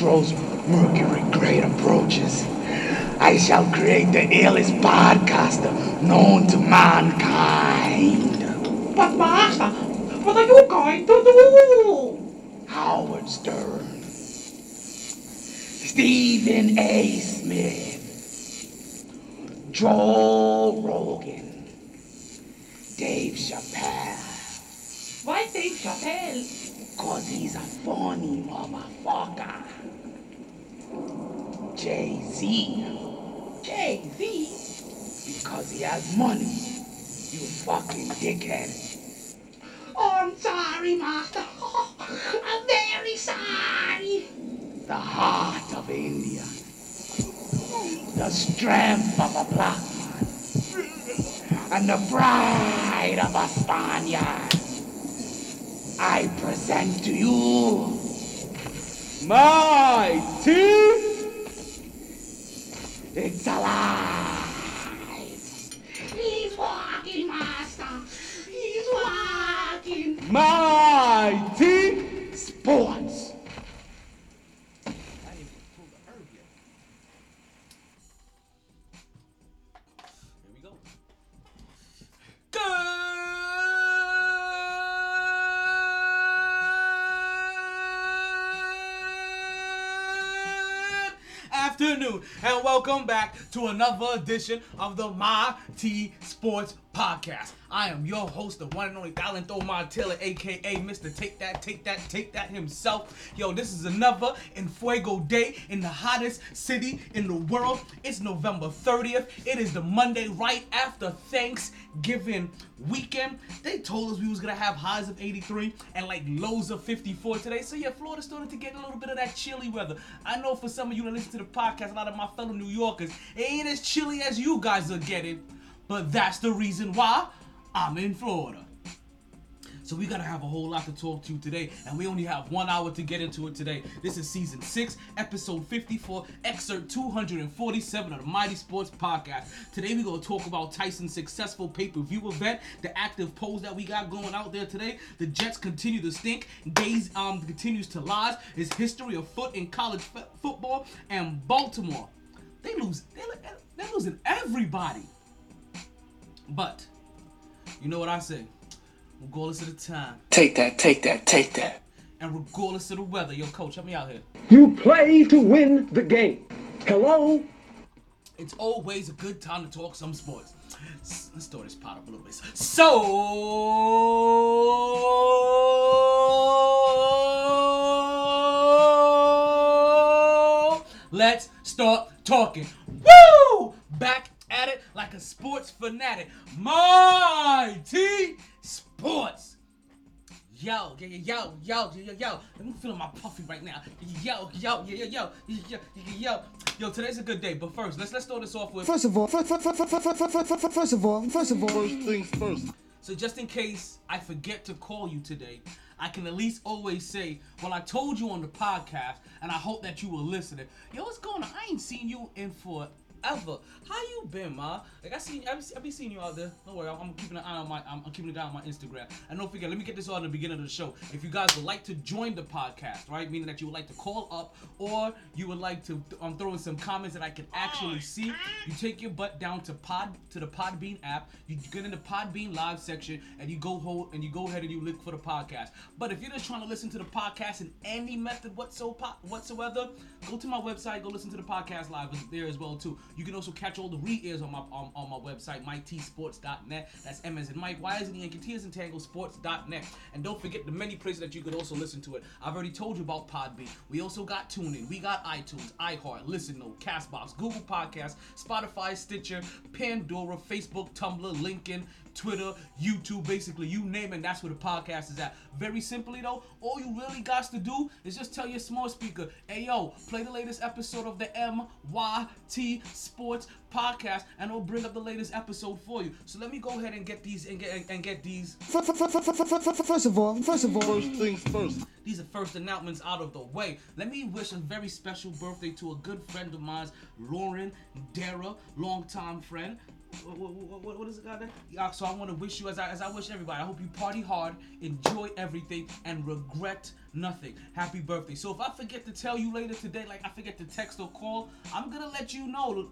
Metro's Mercury Grade approaches, I shall create the illest podcaster known to mankind. But Master, what are you going to do? Howard Stern, Stephen A. Smith, Joel back to another edition of the My T Sports Podcast. I am your host, the one and only Talento Montilla, aka Mr. Take That, Take That, Take That himself. Yo, this is another In Fuego day in the hottest city in the world. It's November 30th. It is the Monday right after Thanksgiving weekend. They told us we was gonna have highs of 83 and like lows of 54 today. So yeah, Florida starting to get a little bit of that chilly weather. I know for some of you that listen to the podcast, a lot of my fellow New Yorkers, it ain't as chilly as you guys are getting. But that's the reason why I'm in Florida. So we gotta have a whole lot to talk to today, and we only have one hour to get into it today. This is season six, episode 54, excerpt 247 of the MyT Sports Podcast. Today we're gonna talk about Tyson's successful pay-per-view event, the active polls that we got going out there today. The Jets continue to stink. Gase um continues to lies. His history of foot in college f- football, and Baltimore. They lose. They, they're losing everybody. But you know what I say? Regardless of the time Take that, take that, take that. and regardless of the weather, yo, coach, help me out here. You play to win the game. Hello? It's always a good time to talk some sports. S- Let's throw this pot up a little bit. So let's start talking. Woo! Back at it like a sports fanatic. My T Sports. Yo, yo, yo, yo, yo, yo, yo. I'm feeling my puffy right now. Yo, yo, yo, yo, yo, yo, yo. Yo, today's a good day, but first, let's let's throw this off with. First of all, first, first, first, first, first of all, first of all. First things first. So just in case I forget to call you today, I can at least always say, well, I told you on the podcast, and I hope that you were listening. Yo, what's going on? I ain't seen you in forever. How you been, ma? Like I seen, I be, I be seeing you out there. Don't worry, I'm, I'm keeping an eye on my, I'm, I'm keeping an eye on my Instagram. And don't forget, let me get this all in the beginning of the show. If you guys would like to join the podcast, right, meaning that you would like to call up, or you would like to, um, throw in some comments that I can actually see, you take your butt down to Pod, to the Podbean app. You get in the Podbean live section, and you go hold, and you go ahead and you look for the podcast. But if you're just trying to listen to the podcast in any method whatsoever, whatsoever, go to my website, go listen to the podcast live It's there as well too. You can also catch all the re-airs on my on, on my website, mytsports.net. That's M as in Mike, Y as in Yankee, T as in Tango, sports.net. And don't forget the many places that you could also listen to it. I've already told you about Podbean. We also got TuneIn, we got iTunes, iHeart, Listen Note, Castbox, Google Podcasts, Spotify, Stitcher, Pandora, Facebook, Tumblr, LinkedIn, Twitter, YouTube, basically you name it, that's where the podcast is at. Very simply though, all you really got to do is just tell your smart speaker, hey yo, play the latest episode of the MYT Sports Podcast, and it'll bring up the latest episode for you. So let me go ahead and get these and get and get these first of all, first of all, First things first. these are first announcements out of the way. Let me wish a very special birthday to a good friend of mine, Lauren Dara, longtime friend. What, what, what, is it got there? Yeah, so I want to wish you as I as I wish everybody. I hope you party hard, enjoy everything, and regret nothing. Happy birthday. So if I forget to tell you later today, like I forget to text or call, I'm gonna let you know,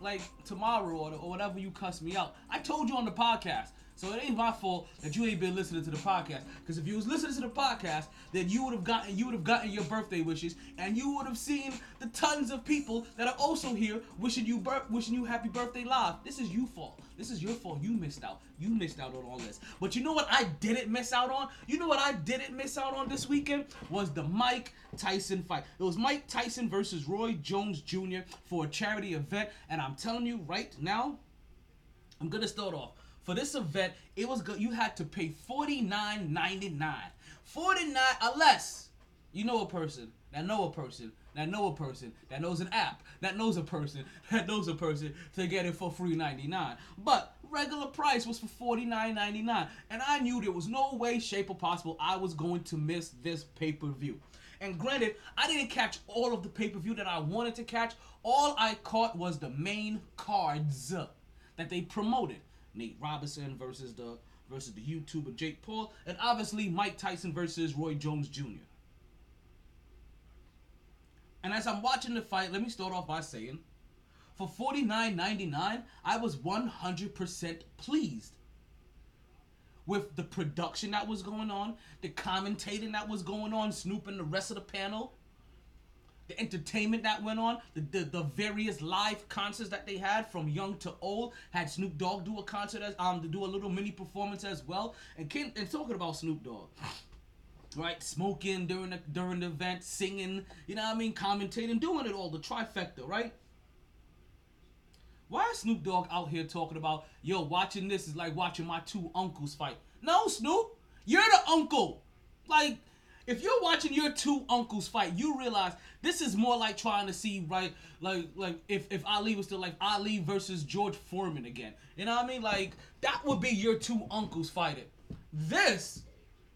like tomorrow or, or whatever you cuss me out. I told you on the podcast. So it ain't my fault that you ain't been listening to the podcast. Because if you was listening to the podcast, then you would have gotten you would have gotten your birthday wishes, and you would have seen the tons of people that are also here wishing you wishing you happy birthday live. This is you fault. This is your fault. You missed out. You missed out on all this. But you know what I didn't miss out on? You know what I didn't miss out on this weekend was the Mike Tyson fight. It was Mike Tyson versus Roy Jones Jr. for a charity event, and I'm telling you right now, I'm gonna start off. For this event, it was good. You had to pay forty nine ninety nine. Forty nine, unless you know a person that know a person that know a person that knows an app that knows a person that knows a person to get it for free ninety nine. But regular price was for forty nine ninety nine, and I knew there was no way, shape, or possible I was going to miss this pay per view. And granted, I didn't catch all of the pay per view that I wanted to catch. All I caught was the main cards that they promoted. Nate Robinson versus the versus the YouTuber Jake Paul, and obviously Mike Tyson versus Roy Jones Jr. And as I'm watching the fight, let me start off by saying, for $49.99, I was 100% pleased with the production that was going on, the commentating that was going on, Snoop and the rest of the panel, the entertainment that went on, the, the, the various live concerts that they had from young to old. Had Snoop Dogg do a concert as um to do a little mini performance as well. And Ken, and talking about Snoop Dogg. Right, smoking during the during the event, singing, you know what I mean, commentating, doing it all, the trifecta, right? Why is Snoop Dogg out here talking about, yo, watching this is like watching my two uncles fight? No, Snoop, you're the uncle. Like, if you're watching your two uncles fight, you realize this is more like trying to see, right, like, like if, if Ali was still like Ali versus George Foreman again. You know what I mean? Like, that would be your two uncles fighting. This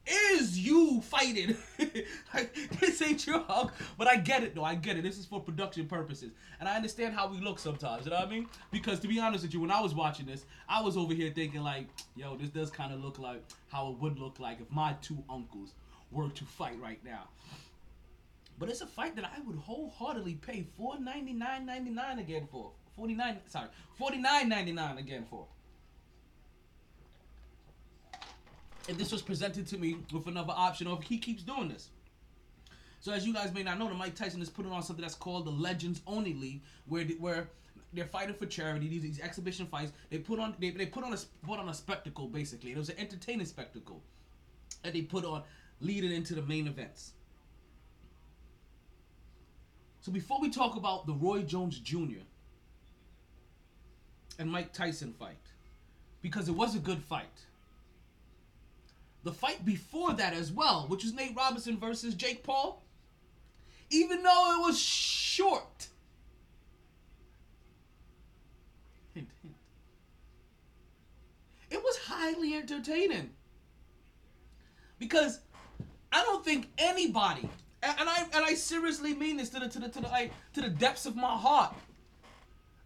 is you fighting. like, this ain't your hug, but I get it though. I get it. This is for production purposes, and I understand how we look sometimes. You know what I mean? Because to be honest with you, when I was watching this, I was over here thinking like, yo, this does kind of look like how it would look like if my two uncles were to fight right now. But it's a fight that I would wholeheartedly pay four ninety nine ninety nine again for. Forty nine, sorry, forty nine ninety nine again for. if this was presented to me with another option or if he keeps doing this. So as you guys may not know, the Mike Tyson is putting on something that's called the Legends Only League, where where they're fighting for charity. These, these exhibition fights, they put on they, they put on a put on a spectacle basically. It was an entertaining spectacle that they put on leading into the main events. So before we talk about the Roy Jones Jr. and Mike Tyson fight, because it was a good fight the fight before that as well, which was Nate Robinson versus Jake Paul, even though it was short. Hint, hint. It was highly entertaining. Because I don't think anybody, and I and I seriously mean this to the to the to the like, to the depths of my heart.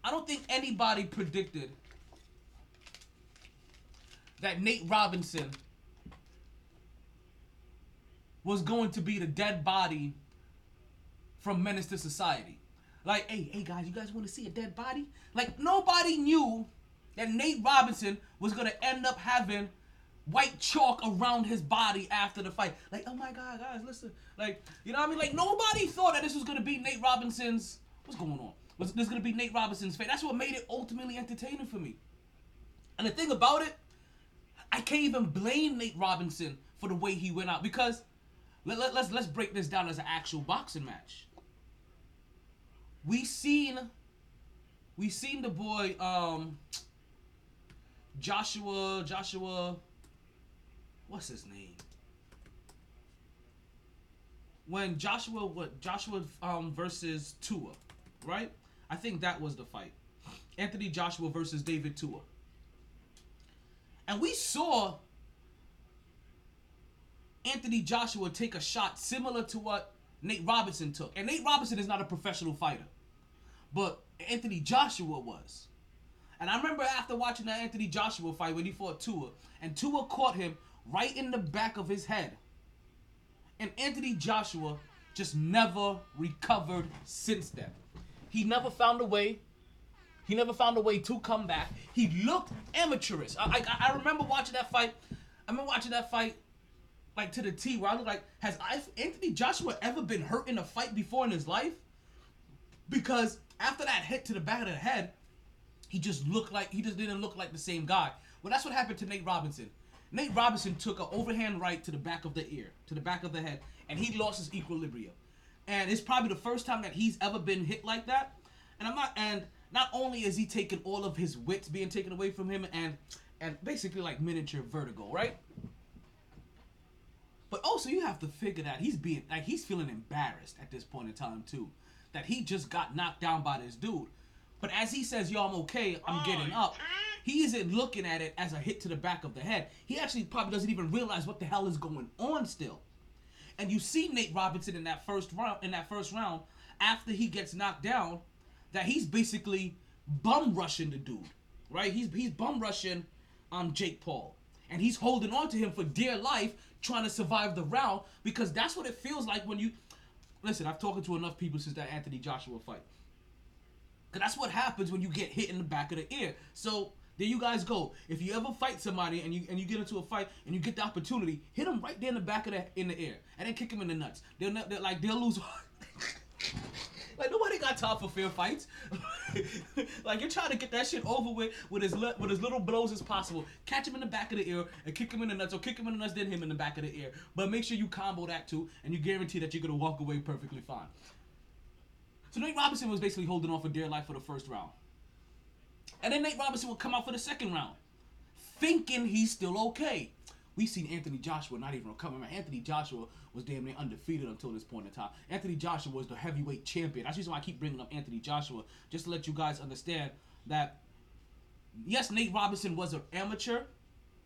I don't think anybody predicted that Nate Robinson was going to be the dead body from Menace to Society. Like, hey, hey guys, you guys want to see a dead body? Like, nobody knew that Nate Robinson was gonna end up having white chalk around his body after the fight. Like, oh my god, guys, listen. Like, you know what I mean? Like, nobody thought that this was gonna be Nate Robinson's. What's going on? Was this gonna be Nate Robinson's fate? That's what made it ultimately entertaining for me. And the thing about it, I can't even blame Nate Robinson for the way he went out because let, let, let's let's break this down as an actual boxing match. We seen we seen the boy um Joshua Joshua what's his name? When Joshua what Joshua um versus Tua, right? I think that was the fight. Anthony Joshua versus David Tua. And we saw Anthony Joshua take a shot similar to what Nate Robinson took. And Nate Robinson is not a professional fighter, but Anthony Joshua was. And I remember after watching that Anthony Joshua fight when he fought Tua, and Tua caught him right in the back of his head. And Anthony Joshua just never recovered since then. He never found a way. He never found a way to come back. He looked amateurish. I, I, I remember watching that fight. I remember watching that fight like to the T where I look like, has Anthony Joshua ever been hurt in a fight before in his life? Because after that hit to the back of the head, he just looked like he just didn't look like the same guy. Well, that's what happened to Nate Robinson. Nate Robinson took an overhand right to the back of the ear, to the back of the head, and he lost his equilibrium. And it's probably the first time that he's ever been hit like that. And I'm not and not only is he taking all of his wits being taken away from him and and basically like miniature vertigo, right? But also you have to figure that he's being like he's feeling embarrassed at this point in time too. That he just got knocked down by this dude. But as he says, yo, I'm okay, I'm getting up, he isn't looking at it as a hit to the back of the head. He actually probably doesn't even realize what the hell is going on still. And you see Nate Robinson in that first round in that first round, after he gets knocked down, that he's basically bum rushing the dude. Right? He's he's bum rushing um Jake Paul. And he's holding on to him for dear life, trying to survive the round, because that's what it feels like when you listen, I've talked to enough people since that Anthony Joshua fight. Cause that's what happens when you get hit in the back of the ear. So there you guys go. If you ever fight somebody and you and you get into a fight and you get the opportunity, hit them right there in the back of the in the ear, and then kick them in the nuts. They'll, ne- they're like they'll lose. like nobody got time for fair fights. like you're trying to get that shit over with with as li- with as little blows as possible. Catch him in the back of the ear and kick him in the nuts, or kick him in the nuts, then him in the back of the ear. But make sure you combo that too, and you guarantee that you're gonna walk away perfectly fine. So Nate Robinson was basically holding on for dear life for the first round. And then Nate Robinson would come out for the second round, thinking he's still okay. We've seen Anthony Joshua not even recover. Anthony Joshua was damn near undefeated until this point in time. Anthony Joshua was the heavyweight champion. That's the reason why I keep bringing up Anthony Joshua, just to let you guys understand that yes, Nate Robinson was an amateur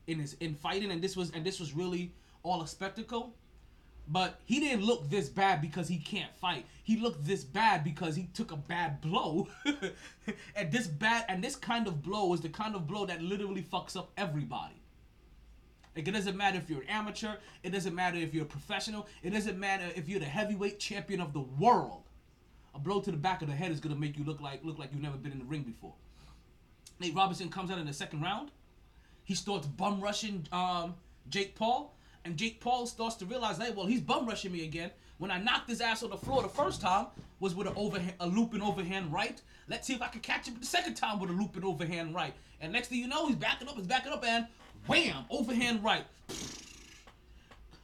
in his in fighting, and this was and this was really all a spectacle. But he didn't look this bad because he can't fight. He looked this bad because he took a bad blow. and this bad and this kind of blow is the kind of blow that literally fucks up everybody. Like it doesn't matter if you're an amateur, it doesn't matter if you're a professional, it doesn't matter if you're the heavyweight champion of the world. A blow to the back of the head is gonna make you look like look like you've never been in the ring before. Nate Robinson comes out in the second round. He starts bum rushing um, Jake Paul, and Jake Paul starts to realize, hey, well, he's bum rushing me again. When I knocked his ass on the floor the first time was with an overhand, a looping overhand right. Let's see if I can catch him the second time with a looping overhand right. And next thing you know, he's backing up, he's backing up, and wham, overhand right.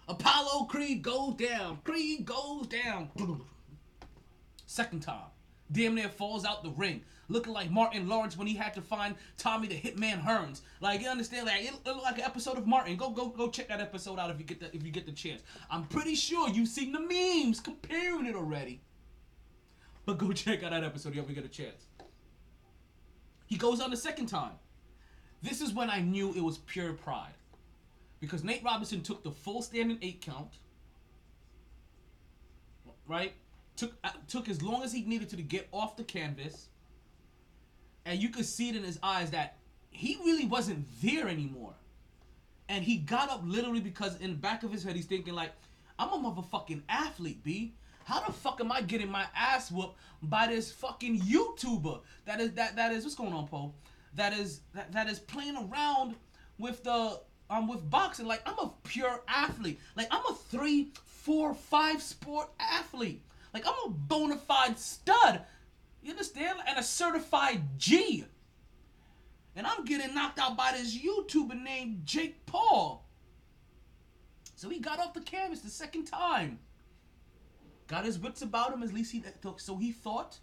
Apollo Creed goes down. Creed goes down. Second time. Damn near falls out the ring. Looking like Martin Lawrence when he had to find Tommy the Hitman Hearns. Like you understand, like it looked like an episode of Martin. Go go go check that episode out if you get the if you get the chance. I'm pretty sure you've seen the memes comparing it already. But go check out that episode if you get a chance. He goes on the second time. This is when I knew it was pure pride. Because Nate Robinson took the full standing eight count. Right? Took uh, took as long as he needed to to get off the canvas. And you could see it in his eyes that he really wasn't there anymore. And he got up literally because in the back of his head he's thinking like, I'm a motherfucking athlete, B. How the fuck am I getting my ass whooped by this fucking YouTuber that is that that is what's going on, Poe? That is that, that is playing around with the um with boxing. Like I'm a pure athlete. Like I'm a three, four, five sport athlete. Like I'm a bona fide stud. You understand? And a certified G. And I'm getting knocked out by this YouTuber named Jake Paul. So he got off the canvas the second time. Got his wits about him, at least he took. so he thought.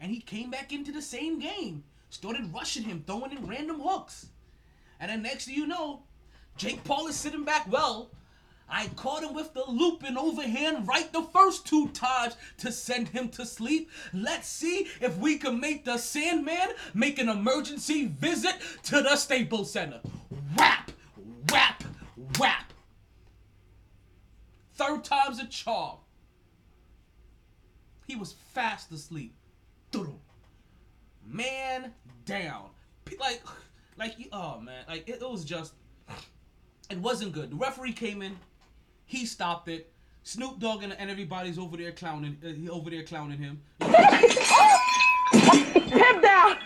And he came back into the same game. Started rushing him, throwing in random hooks. And then next thing you know, Jake Paul is sitting back well. I caught him with the loop looping overhand right the first two times to send him to sleep. Let's see if we can make the Sandman make an emergency visit to the Staples Center. Whap, whap, whap. Third time's a charm. He was fast asleep. Man down. Like, like. Oh man, like it, it was just. It wasn't good. The referee came in, he stopped it. Snoop Dogg and, and everybody's over there clowning, uh, over there clowning him. Him down.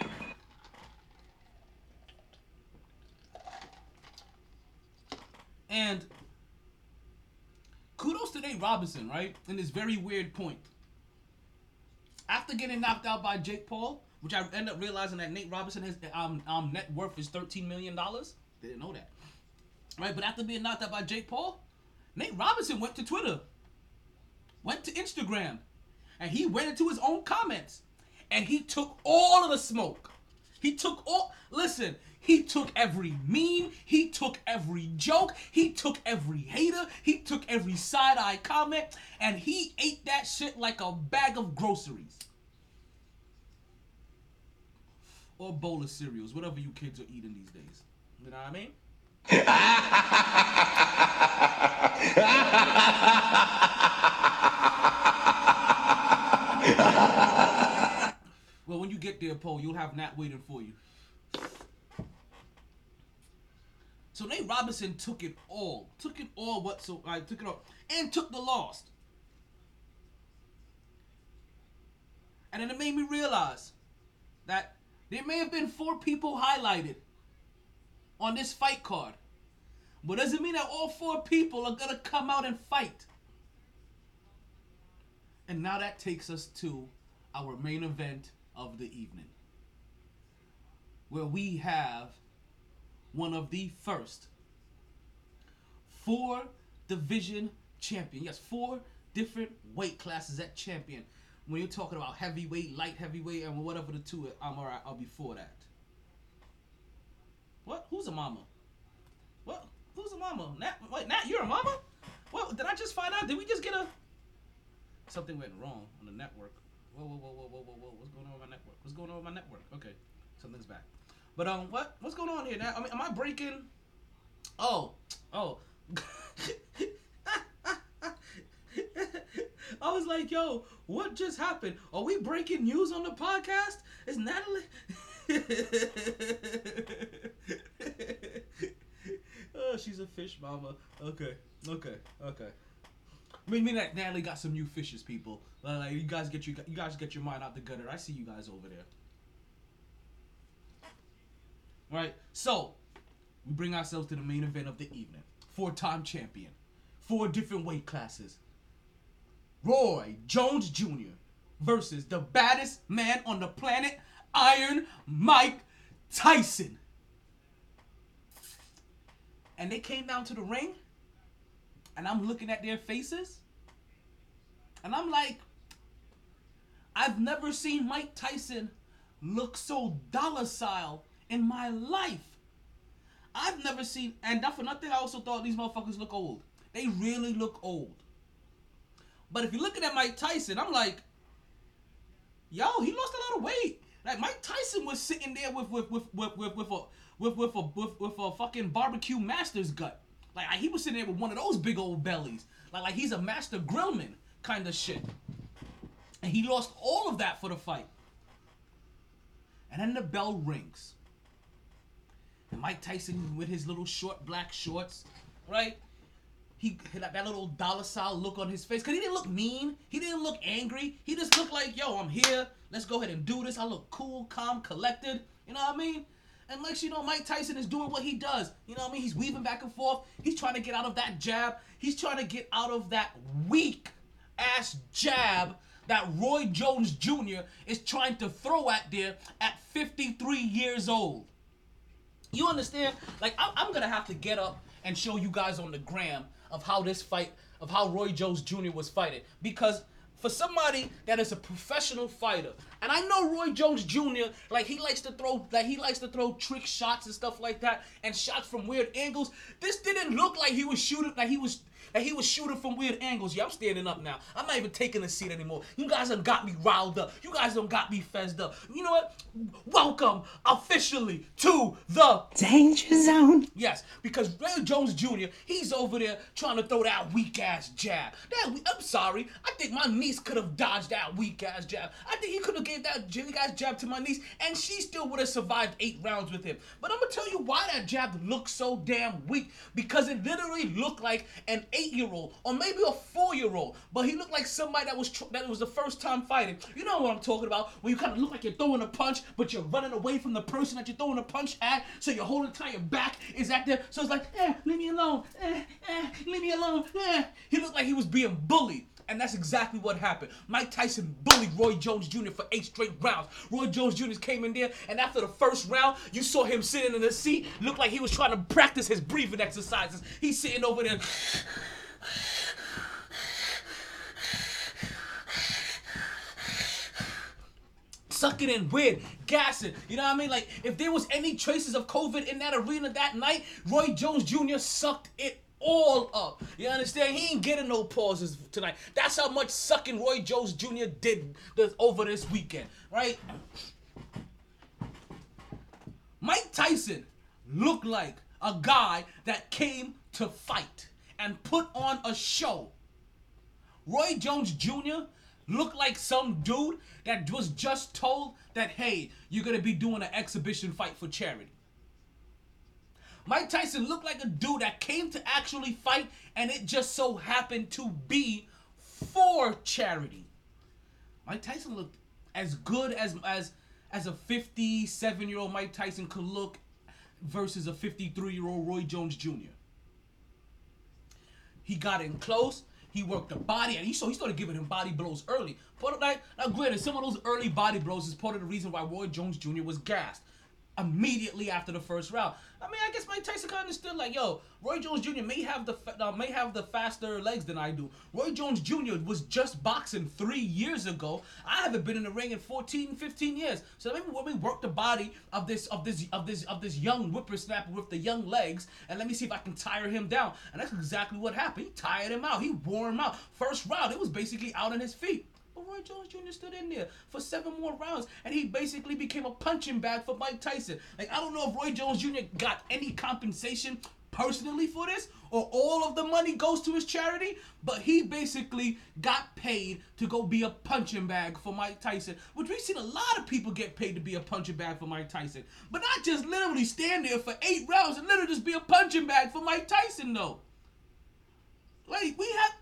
And kudos to Nate Robinson, right? In this very weird point. After getting knocked out by Jake Paul, which I end up realizing that Nate Robinson has um, um net worth is thirteen million dollars. Didn't know that, right? But after being knocked out by Jake Paul, Nate Robinson went to Twitter, went to Instagram, and he went into his own comments, and he took all of the smoke. He took all. Listen, he took every meme. He took every joke. He took every hater. He took every side eye comment, and he ate that shit like a bag of groceries. Or bowl of cereals, whatever you kids are eating these days. You know what I mean? Well, when you get there, Poe, you'll have Nat waiting for you. So Nate Robinson took it all, took it all. What so I took it all, and took the loss. And then it made me realize that there may have been four people highlighted on this fight card, but doesn't mean that all four people are gonna come out and fight. And now that takes us to our main event of the evening, where we have one of the first four division champion. Yes, four different weight classes at champion. When you're talking about heavyweight, light heavyweight, and whatever the two, um, I'm alright. I'll uh, be for that. What? Who's a mama? What? Who's a mama? Nat? Wait, Nat, you're a mama? What? Did I just find out? Did we just get a? Something went wrong on the network. Whoa, whoa, whoa, whoa, whoa, whoa, whoa! What's going on with my network? What's going on with my network? Okay, something's back. But um, what what's going on here now? I mean, am I breaking? Oh, oh. I was like, yo, what just happened? Are we breaking news on the podcast? Is Natalie? oh, she's a fish mama. Okay, okay, okay. I mean, mean that Natalie got some new fishes, people. Like, you guys get you, you guys get your mind out the gutter. I see you guys over there. Right? So, we bring ourselves to the main event of the evening. Four time champion. Four different weight classes. Roy Jones Jr. versus the baddest man on the planet, Iron Mike Tyson. And they came down to the ring, and I'm looking at their faces, and I'm like, I've never seen Mike Tyson look so docile in my life. I've never seen, and not for nothing, I also thought these motherfuckers look old. They really look old. But if you're looking at Mike Tyson, I'm like, yo, he lost a lot of weight. Like Mike Tyson was sitting there with with with with with, with a with with a with, with a fucking barbecue master's gut. Like he was sitting there with one of those big old bellies. Like like he's a master grillman kind of shit. And he lost all of that for the fight. And then the bell rings. And Mike Tyson with his little short black shorts, right? He that little dollar sign look on his face. Cause he didn't look mean. He didn't look angry. He just looked like, yo, I'm here. Let's go ahead and do this. I look cool, calm, collected. You know what I mean? And like you know, Mike Tyson is doing what he does. You know what I mean? He's weaving back and forth. He's trying to get out of that jab. He's trying to get out of that weak ass jab that Roy Jones Jr. is trying to throw at there at 53 years old. You understand? Like I'm, I'm gonna have to get up and show you guys on the gram of how this fight, of how Roy Jones Jr. was fighting, because for somebody that is a professional fighter, and I know Roy Jones Jr. like he likes to throw, like he likes to throw trick shots and stuff like that, and shots from weird angles. This didn't look like he was shooting, like he was That he was shooting from weird angles. Yeah, I'm standing up now. I'm not even taking a seat anymore. You guys done got me riled up. You guys done got me fezzed up. You know what? Welcome officially to the Danger zone. Yes, because Ray Jones Jr. He's over there trying to throw that weak ass jab. That we- I'm sorry, I think my niece could have dodged that weak ass jab. I think he could have gave that weak ass jab to my niece, and she still would have survived eight rounds with him. But I'm gonna tell you why that jab looked so damn weak because it literally looked like an eight-year-old or maybe a four-year-old, but he looked like somebody that was tr- that was the first time fighting. You know what I'm talking about? When you kind of look like you're throwing a punch, but you're running away from the person that you're throwing a punch at, so your whole entire back is at there. So it's like, eh, leave me alone, eh, eh, leave me alone, eh. He looked like he was being bullied. And that's exactly what happened. Mike Tyson bullied Roy Jones Jr. for eight straight rounds. Roy Jones Jr. came in there, and after the first round, you saw him sitting in the seat, looked like he was trying to practice his breathing exercises. He's sitting over there. sucking in wind, gassing. You know what I mean? Like, if there was any traces of COVID in that arena that night, Roy Jones Jr. sucked it all up. You understand? He ain't getting no pauses tonight. That's how much sucking Roy Jones Jr. did this, over this weekend, right? Mike Tyson looked like a guy that came to fight and put on a show. Roy Jones Jr. looked like some dude that was just told that, hey, you're gonna be doing an exhibition fight for charity. Mike Tyson looked like a dude that came to actually fight, and it just so happened to be for charity. Mike Tyson looked as good as as as a 57 year old Mike Tyson could look versus a 53 year old Roy Jones Jr. He got in close. He worked the body, and he so he started giving him body blows early. But like, now granted, some of those early body blows is part of the reason why Roy Jones Jr. was gassed immediately after the first round. I mean, I guess Mike Tyson kind of understood like, yo, Roy Jones Jr. may have the fa- uh, may have the faster legs than I do. Roy Jones Jr. was just boxing three years ago. I haven't been in the ring in 14, 15 years. So maybe let me work the body of this of this of this of this young whippersnapper with the young legs, and let me see if I can tire him down. And that's exactly what happened. He tired him out. He wore him out. First round, it was basically out on his feet. Roy Jones Jr. stood in there for seven more rounds, and he basically became a punching bag for Mike Tyson. Like I don't know if Roy Jones Jr. got any compensation personally for this, or all of the money goes to his charity, but he basically got paid to go be a punching bag for Mike Tyson, which we've seen a lot of people get paid to be a punching bag for Mike Tyson, but not just literally stand there for eight rounds and literally just be a punching bag for Mike Tyson though. Like we have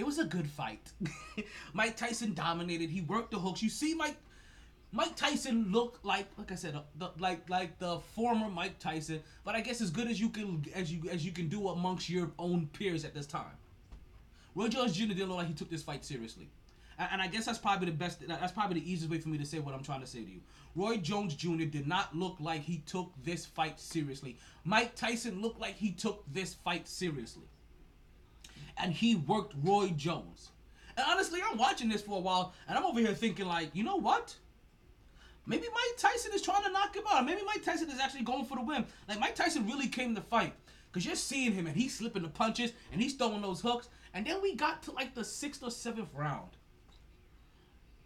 it was a good fight. Mike Tyson dominated. He worked the hooks. You see, Mike Mike Tyson looked like, like I said, uh, the, like like the former Mike Tyson, but I guess as good as you can as you as you can do amongst your own peers at this time. Roy Jones Jr. didn't look like he took this fight seriously, and, and I guess that's probably the best. That's probably the easiest way for me to say what I'm trying to say to you. Roy Jones Jr. did not look like he took this fight seriously. Mike Tyson looked like he took this fight seriously and he worked Roy Jones. And honestly, I'm watching this for a while, and I'm over here thinking, like, you know what? Maybe Mike Tyson is trying to knock him out. Maybe Mike Tyson is actually going for the win. Like Mike Tyson really came to fight, cause you're seeing him and he's slipping the punches and he's throwing those hooks. And then we got to like the sixth or seventh round,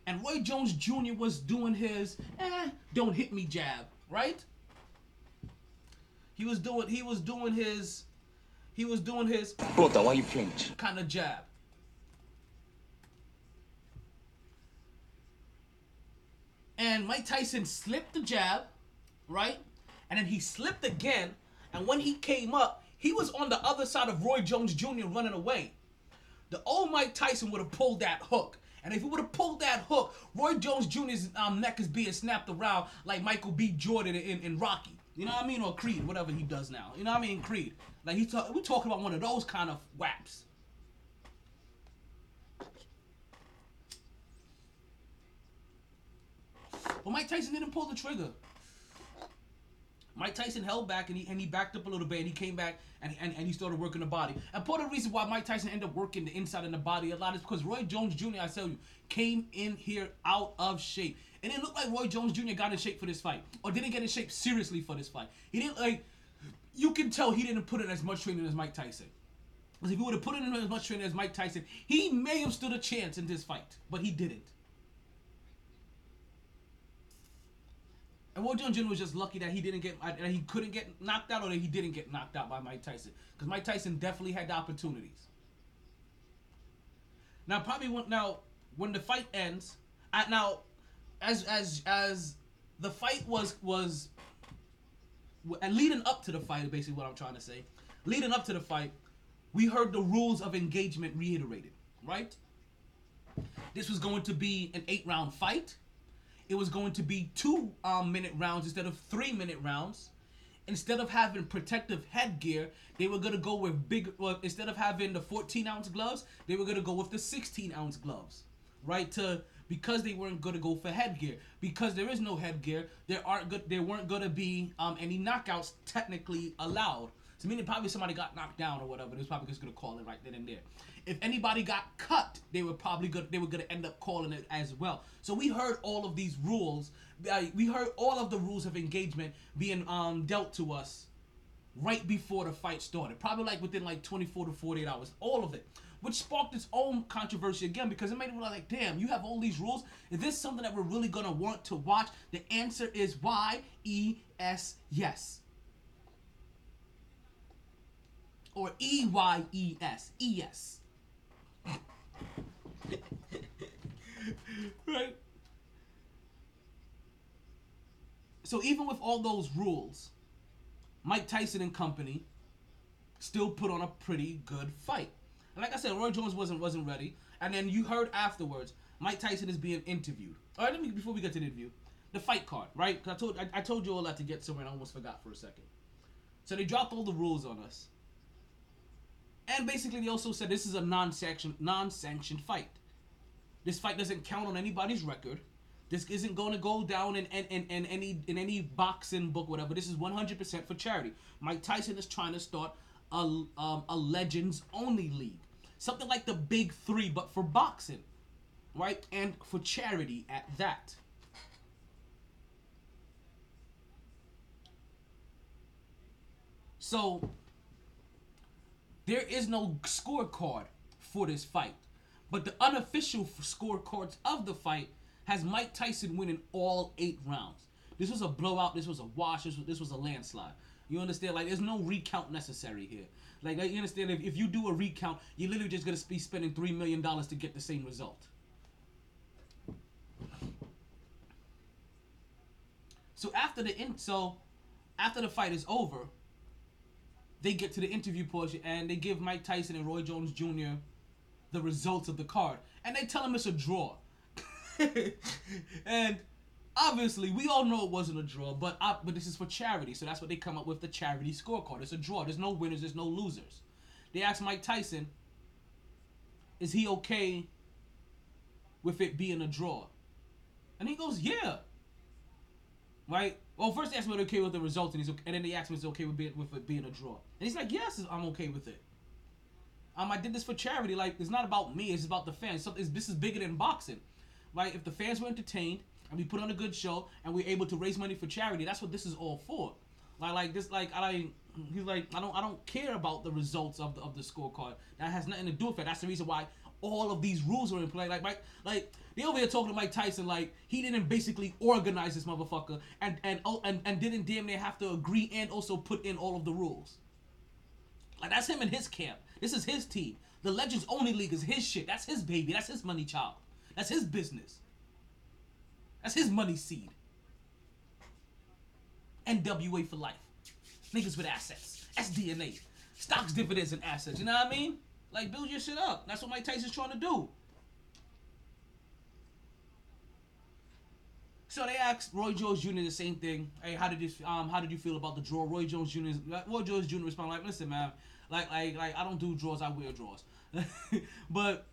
and Roy Jones Jr. was doing his eh, don't hit me jab, right? He was doing he was doing his he was doing his Puta, why you flinch? kind of jab. And Mike Tyson slipped the jab, right? And then he slipped again. And when he came up, he was on the other side of Roy Jones Jr. running away. The old Mike Tyson would have pulled that hook. And if he would have pulled that hook, Roy Jones Jr.'s um, neck is being snapped around like Michael B. Jordan in, in Rocky. You know what I mean? Or Creed, whatever he does now. You know what I mean? Creed. Like he talk, we're talking about one of those kind of whaps. But Mike Tyson didn't pull the trigger. Mike Tyson held back and he and he backed up a little bit and he came back and, and, and he started working the body. And part of the reason why Mike Tyson ended up working the inside and the body a lot is because Roy Jones Jr. I tell you came in here out of shape. And it looked like Roy Jones Jr. got in shape for this fight or didn't get in shape seriously for this fight. He didn't like you can tell he didn't put in as much training as Mike Tyson. Because if he would have put in as much training as Mike Tyson, he may have stood a chance in this fight, but he didn't. And Roy Jones was just lucky that he didn't get uh, that he couldn't get knocked out or that he didn't get knocked out by Mike Tyson because Mike Tyson definitely had the opportunities. Now probably when, now when the fight ends, I, now as as as the fight was was and leading up to the fight, basically what I'm trying to say, leading up to the fight, we heard the rules of engagement reiterated, right? This was going to be an eight round fight. It was going to be two um, minute rounds instead of three minute rounds. Instead of having protective headgear, they were gonna go with big. Well, instead of having the 14 ounce gloves, they were gonna go with the 16 ounce gloves, right? To because they weren't gonna go for headgear because there is no headgear. There aren't good. There weren't gonna be um, any knockouts technically allowed. So meaning probably somebody got knocked down or whatever. They was probably just gonna call it right then and there. If anybody got cut, they were probably good. They were gonna end up calling it as well. So we heard all of these rules. Uh, we heard all of the rules of engagement being um, dealt to us right before the fight started. Probably like within like 24 to 48 hours. All of it. Which sparked its own controversy again because it made it like, damn, you have all these rules. Is this something that we're really gonna want to watch? The answer is Y E S yes. Or E Y E S. E S. right? So even with all those rules, Mike Tyson and company still put on a pretty good fight. And like I said, Roy Jones wasn't wasn't ready. And then you heard afterwards, Mike Tyson is being interviewed. All right, let me before we get to the interview, the fight card, right? 'Cause I told I, I told you all that to get somewhere, and I almost forgot for a second. So they dropped all the rules on us. And basically, they also said this is a non-sanctioned non-sanctioned fight. This fight doesn't count on anybody's record. This isn't going to go down in, in, in, in any in any boxing book, whatever. This is 100% for charity. Mike Tyson is trying to start a um, a legends only league, something like the Big Three, but for boxing, right? And for charity at that. So there is no scorecard for this fight. But the unofficial scorecards of the fight has Mike Tyson winning all eight rounds. This was a blowout. This was a wash. This was, this was a landslide. You understand? Like, there's no recount necessary here. Like, you understand? If, if you do a recount, you're literally just gonna be spending three million dollars to get the same result. So after the in, so after the fight is over, they get to the interview portion and they give Mike Tyson and Roy Jones Jr. the results of the card, and they tell him it's a draw. and obviously, we all know it wasn't a draw, but uh, but this is for charity, so that's what they come up with the charity scorecard. It's a draw. There's no winners. There's no losers. They asked Mike Tyson, "Is he okay with it being a draw?" And he goes, "Yeah." Right? Well, first they asked him if okay with the results, and he's okay, and then they asked him if it's okay with being with it being a draw, and he's like, "Yes, I'm okay with it." Um, I did this for charity. Like, it's not about me. It's about the fans. So this is bigger than boxing. Right? If the fans were entertained and we put on a good show and we're able to raise money for charity, that's what this is all for. Like, like this, like I, he's like, I don't, I don't care about the results of the of the scorecard. That has nothing to do with it. That's the reason why all of these rules are in play. Like, Mike, like they over here talking to Mike Tyson, like he didn't basically organize this motherfucker and and oh, and and didn't damn near have to agree and also put in all of the rules. Like that's him and his camp. This is his team. The Legends Only League is his shit. That's his baby. That's his money child. That's his business. That's his money seed. NWA for life. Niggas with assets. SDNA. Stocks, dividends, and assets. You know what I mean? Like build your shit up. That's what Mike Tyson's trying to do. So they asked Roy Jones Jr. the same thing. Hey, how did you um how did you feel about the draw? Roy Jones Jr. is- Roy Jones Jr. responded like, listen, man, like like like I don't do draws, I wear draws. but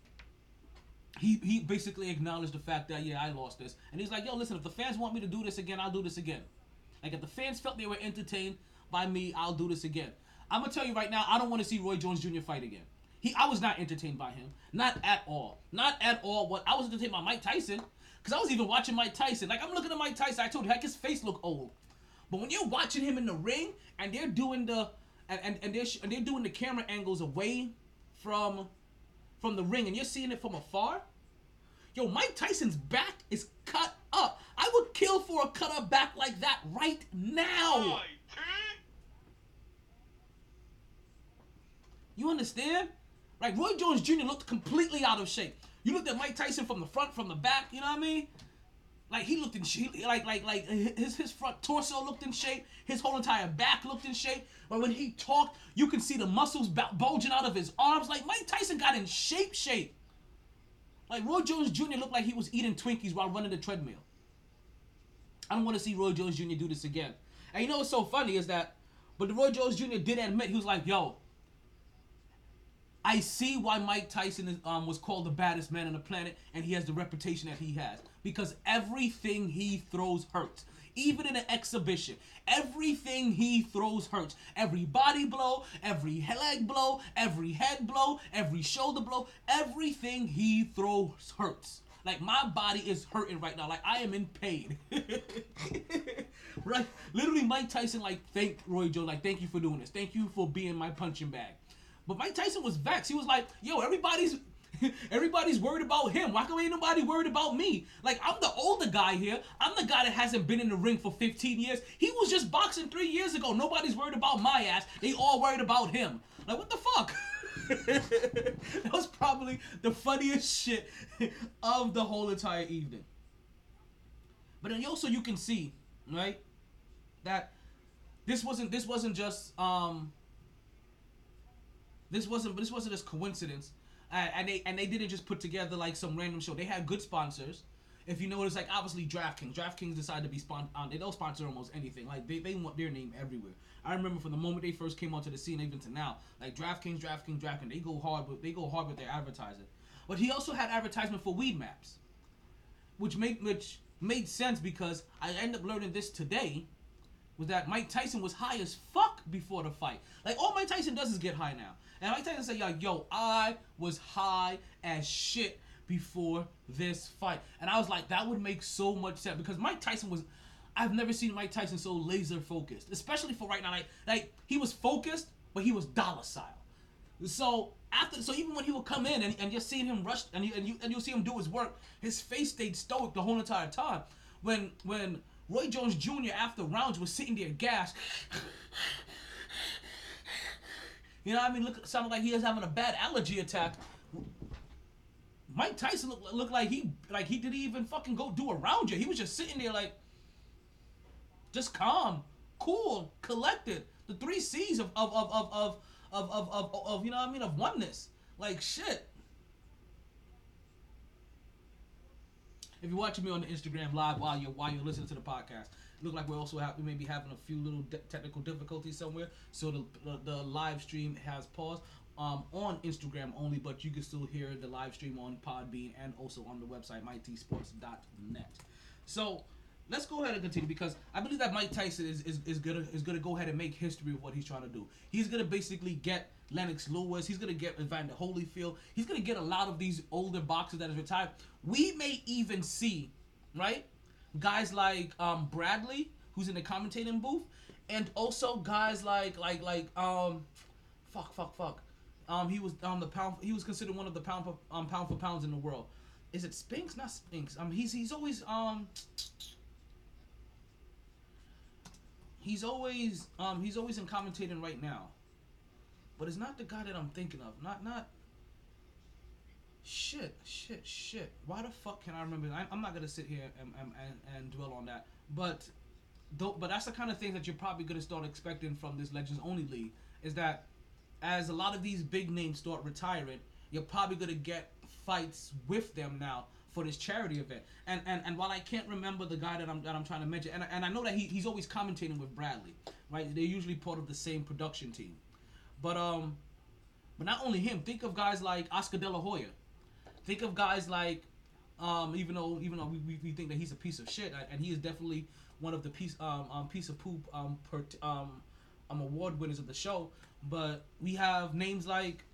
he he basically acknowledged the fact that yeah, I lost this. And he's like, yo, listen, if the fans want me to do this again, I'll do this again. Like if the fans felt they were entertained by me, I'll do this again. I'm gonna tell you right now, I don't want to see Roy Jones Jr. fight again. He, I was not entertained by him, not at all, not at all. What I was entertained by Mike Tyson, because I was even watching Mike Tyson. Like I'm looking at Mike Tyson, I told you, like his face look old, But when you're watching him in the ring and they're doing the and and, and they're and they're doing the camera angles away from from the ring and you're seeing it from afar, yo, Mike Tyson's back is cut up. I would kill for a cut up back like that right now. You understand? Like Roy Jones Jr. looked completely out of shape. You looked at Mike Tyson from the front, from the back. You know what I mean? Like he looked in shape. Like like like his his front torso looked in shape. His whole entire back looked in shape. But when he talked, you can see the muscles bulging out of his arms. Like Mike Tyson got in shape, shape. Like Roy Jones Jr. looked like he was eating Twinkies while running the treadmill. I don't want to see Roy Jones Jr. do this again. And you know what's so funny is that, but the Roy Jones Jr. did admit he was like, "Yo, I see why Mike Tyson is, um, was called the baddest man on the planet, and he has the reputation that he has because everything he throws hurts. Even in an exhibition, everything he throws hurts. Every body blow, every leg blow, every head blow, every shoulder blow, everything he throws hurts. Like my body is hurting right now. Like I am in pain. right? Literally, Mike Tyson like thanked Roy Jones. Like thank you for doing this. Thank you for being my punching bag. But Mike Tyson was vexed. He was like, "Yo, everybody's." Everybody's worried about him. Why come ain't nobody worried about me? Like I'm the older guy here. I'm the guy that hasn't been in the ring for 15 years. He was just boxing three years ago. Nobody's worried about my ass. They all worried about him. Like what the fuck? that was probably the funniest shit of the whole entire evening. But then also you can see, right, that this wasn't this wasn't just um this wasn't this wasn't just coincidence, and they and they didn't just put together like some random show. They had good sponsors. If you notice, like obviously DraftKings, DraftKings decided to be spon- um, They don't sponsor almost anything. Like they, they want their name everywhere. I remember from the moment they first came onto the scene, even to now, like DraftKings, DraftKings, DraftKings, they go hard with they go hard with their advertising. But he also had advertisement for Weedmaps, which made which made sense because I end up learning this today was that Mike Tyson was high as fuck before the fight. Like all Mike Tyson does is get high now. And Mike Tyson said, "Yo, yo, I was high as shit before this fight." And I was like, that would make so much sense because Mike Tyson was. I've never seen Mike Tyson so laser focused, especially for right now. Like, like he was focused, but he was dollar So after, so even when he would come in and, and you're seeing him rush and you and you and you'll see him do his work, his face stayed stoic the whole entire time. When when Roy Jones Jr. after rounds was sitting there gassed. You know what I mean? Look, sounded like he was having a bad allergy attack. Mike Tyson looked, looked like he like he didn't even fucking go do a round yet. He was just sitting there like, just calm, cool, collected. The three C's of of of of of of of, of, of you know what I mean of oneness. Like shit. If you're watching me on the Instagram live while you're while you're listening to the podcast, look like we're also have, we may be having a few little de- technical difficulties somewhere. So the, the the live stream has paused um on Instagram only, but you can still hear the live stream on Podbean and also on the website mytsports.net. So let's go ahead and continue because I believe that Mike Tyson is, is, is gonna is gonna go ahead and make history of what he's trying to do. He's gonna basically get Lennox Lewis. He's gonna get Evander Holyfield. He's gonna get a lot of these older boxers that is retired. We may even see, right, guys like um, Bradley, who's in the commentating booth, and also guys like like like um, fuck fuck fuck. Um, he was um the pound. He was considered one of the pound for um pound for pounds in the world. Is it Spinks? Not Spinks. Um, he's he's always um. He's always um he's always in commentating right now. But it's not the guy that I'm thinking of. Not not Shit, shit, shit. Why the fuck can I remember? I, I'm not gonna sit here and, and, and, and dwell on that. But, though, but that's the kind of thing that you're probably gonna start expecting from this Legends Only League. Is that as a lot of these big names start retiring, you're probably gonna get fights with them now for this charity event. And and, and while I can't remember the guy that I'm that I'm trying to mention, and, and I know that he, he's always commentating with Bradley, right? They're usually part of the same production team. But um, but not only him. Think of guys like Oscar De La Hoya. Think of guys like, um, even though even though we, we, we think that he's a piece of shit, and he is definitely one of the piece um, um piece of poop um per, um um award winners of the show. But we have names like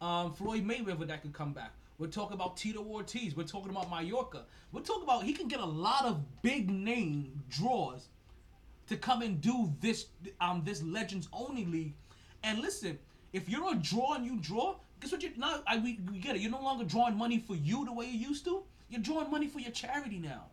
um Floyd Mayweather that could come back. We're talking about Tito Ortiz. We're talking about Mayorga. We're talking about he can get a lot of big name draws to come and do this um this Legends Only League. And listen, if you're a draw and you draw, guess what? You now I we, we get it. You're no longer drawing money for you the way you used to. You're drawing money for your charity now.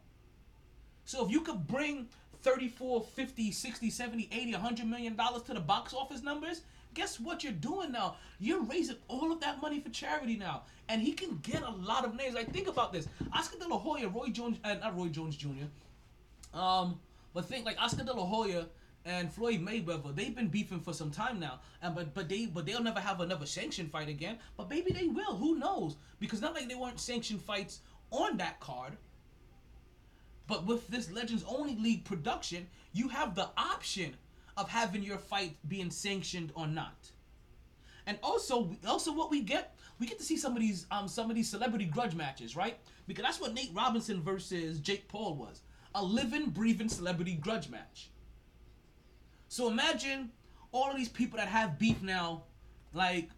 So if you could bring 34, 50, 60, 70, 80, 100 million dollars to the box office numbers, guess what you're doing now? You're raising all of that money for charity now. And he can get a lot of names. Like think about this. Oscar De La Hoya, Roy Jones, uh, not Roy Jones Jr. Um, but think like Oscar De La Hoya and Floyd Mayweather, they've been beefing for some time now, and but but they but they'll never have another sanctioned fight again. But maybe they will. Who knows? Because not like they weren't sanctioned fights on that card. But with this Legends Only League production, you have the option of having your fight being sanctioned or not. And also, also what we get, we get to see some of these um some of these celebrity grudge matches, right? Because that's what Nate Robinson versus Jake Paul was. A living, breathing celebrity grudge match. So imagine all of these people that have beef now, like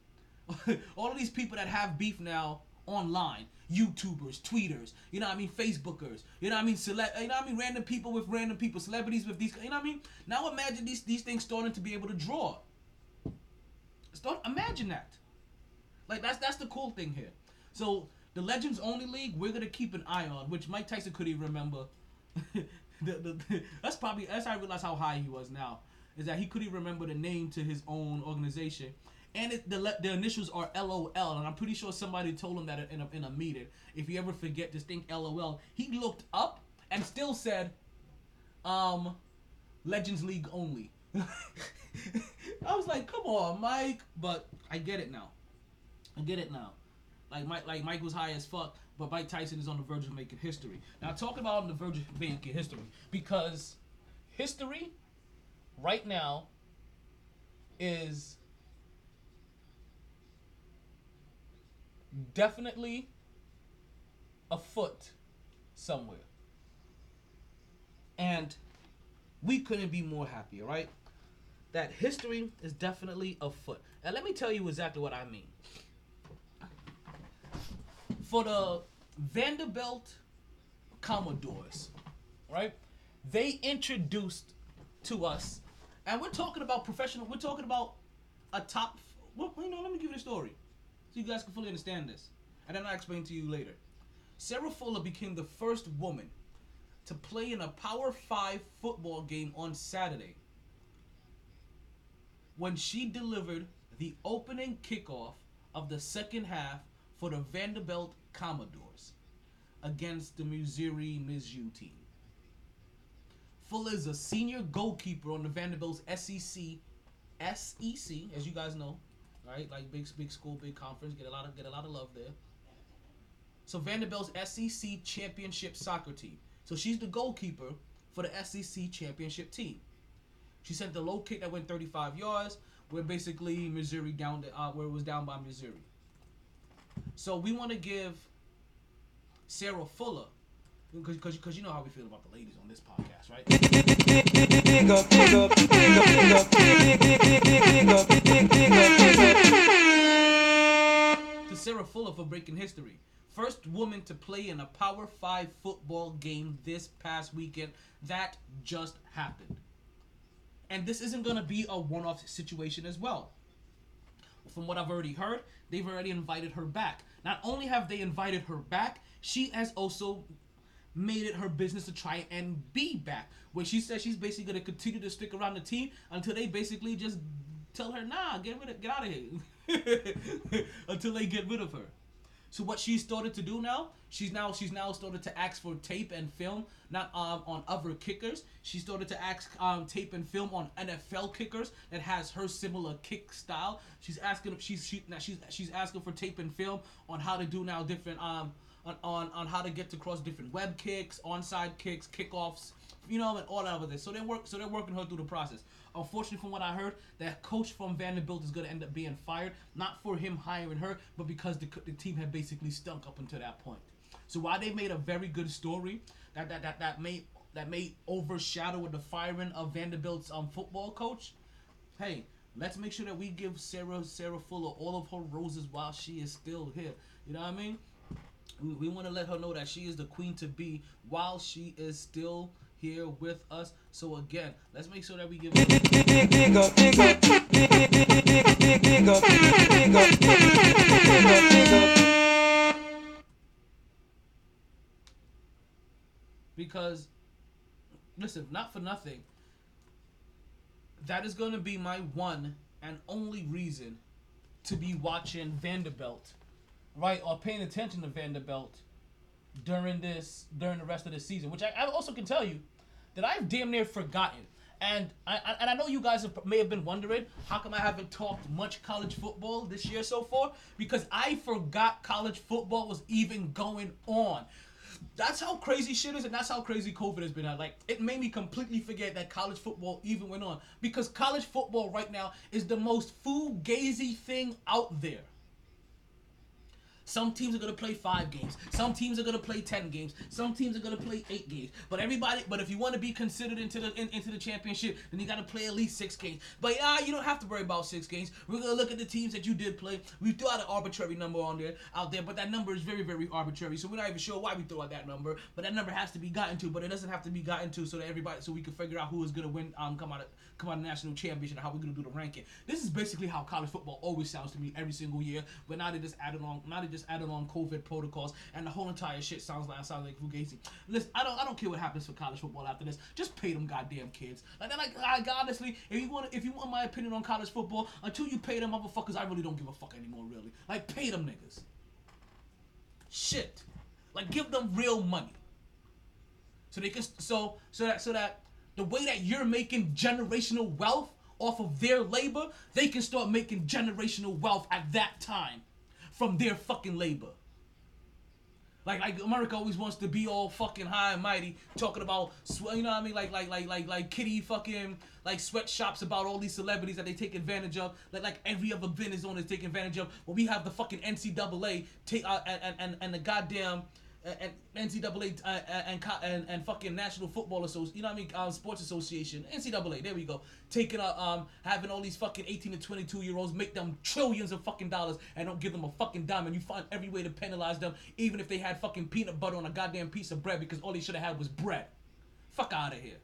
all of these people that have beef now online. YouTubers, tweeters, you know what I mean, Facebookers, you know what I mean, cele- you know what I mean, random people with random people, celebrities with these, you know what I mean. Now imagine these these things starting to be able to draw. Start imagine that. Like that's that's the cool thing here. So the Legends Only League, we're gonna keep an eye on, which Mike Tyson couldn't even remember. the, the, the- that's probably that's how I realized how high he was now. Is that he couldn't remember the name to his own organization, and it, the the initials are LOL, and I'm pretty sure somebody told him that in a, in a meeting. If you ever forget, just think LOL. He looked up and still said, um, Legends League only. I was like, come on, Mike, but I get it now. I get it now. Like Mike, like Mike was high as fuck, but Mike Tyson is on the verge of making history. Now, talking about on the verge of making history because history right now is definitely afoot somewhere. And we couldn't be more happy, right? That history is definitely afoot. And let me tell you exactly what I mean. For the Vanderbilt Commodores, right? They introduced to us, and we're talking about professional, we're talking about a top, well, you know, let me give you the story so you guys can fully understand this. And then I'll explain to you later. Sarah Fuller became the first woman to play in a Power 5 football game on Saturday when she delivered the opening kickoff of the second half for the Vanderbilt Commodores against the Missouri Mizzou team. Fuller is a senior goalkeeper on the Vanderbilt's SEC, SEC, as you guys know, right? Like big, big school, big conference, get a lot of get a lot of love there. So Vanderbilt's SEC championship soccer team. So she's the goalkeeper for the SEC championship team. She sent the low kick that went 35 yards, where basically Missouri down, uh, where it was down by Missouri. So we want to give Sarah Fuller, because you know how we feel about the ladies on this podcast, right? to Sarah Fuller for breaking history. First woman to play in a Power 5 football game this past weekend. That just happened. And this isn't going to be a one off situation as well. From what I've already heard, they've already invited her back. Not only have they invited her back, she has also made it her business to try and be back. Where she says she's basically going to continue to stick around the team until they basically just tell her, nah, get rid of, get out of here. until they get rid of her. So what she started to do now, she's now she's now started to ask for tape and film, not um, on other kickers. She started to ask um, tape and film on NFL kickers that has her similar kick style. She's asking she's she, now she's she's asking for tape and film on how to do now different um on, on, on how to get to cross different web kicks, onside kicks, kickoffs, you know, and all that this. So they work so they're working her through the process. Unfortunately, from what I heard, that coach from Vanderbilt is going to end up being fired, not for him hiring her, but because the, the team had basically stunk up until that point. So while they made a very good story that that that, that may that may overshadow the firing of Vanderbilt's um football coach, hey, let's make sure that we give Sarah Sarah Fuller all of her roses while she is still here. You know what I mean? We, want to let her know that she is the queen to be while she is still here with us. So again, let's make sure that we give. Because, listen, not for nothing. That is going to be my one and only reason to be watching Vanderbilt, right, or paying attention to Vanderbilt during this during the rest of the season. Which I, I also can tell you that I've damn near forgotten. And I, I and I know you guys have, may have been wondering how come I haven't talked much college football this year so far because I forgot college football was even going on. That's how crazy shit is, and that's how crazy COVID has been. Like it made me completely forget that college football even went on because college football right now is the most fugazi thing out there. Some teams are gonna play five games. Some teams are gonna play ten games. Some teams are gonna play eight games. But everybody, but if you want to be considered into the in, into the championship, then you gotta play at least six games. But yeah, you don't have to worry about six games. We're gonna look at the teams that you did play. We threw out an arbitrary number on there out there, but that number is very very arbitrary. So we're not even sure why we throw out that number. But that number has to be gotten to. But it doesn't have to be gotten to so that everybody so we can figure out who is gonna win. Um, come out of come out of national championship and how we're gonna do the ranking. This is basically how college football always sounds to me every single year. But now they just added on now they just added on COVID protocols and the whole entire shit sounds like sounds like fugazi. Listen, I don't I don't care what happens for college football after this. Just pay them goddamn kids. Like like I, honestly, if you want if you want my opinion on college football, until you pay them motherfuckers, I really don't give a fuck anymore. Really, like pay them niggas. Shit, like give them real money. So they can so so that so that the way that you're making generational wealth off of their labor, they can start making generational wealth at that time from their fucking labor. Like like America always wants to be all fucking high and mighty, talking about you know what I mean, like like like like like kitty fucking like sweatshops about all these celebrities that they take advantage of. Like like every other business owner is taking advantage of. Well, we have the fucking NCAA take uh, and and and the goddamn and NCAA uh, and, and and fucking National Football Association, you know what I mean, um, Sports Association, NCAA. There we go. Taking a um, having all these fucking 18 to 22 year olds make them trillions of fucking dollars and don't give them a fucking dime, and you find every way to penalize them, even if they had fucking peanut butter on a goddamn piece of bread because all they should have had was bread. Fuck out of here.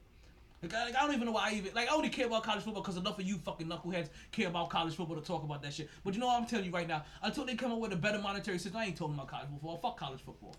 Like like, I don't even know why I even like I only care about college football because enough of you fucking knuckleheads care about college football to talk about that shit. But you know what I'm telling you right now, until they come up with a better monetary system, I ain't talking about college football. Fuck college football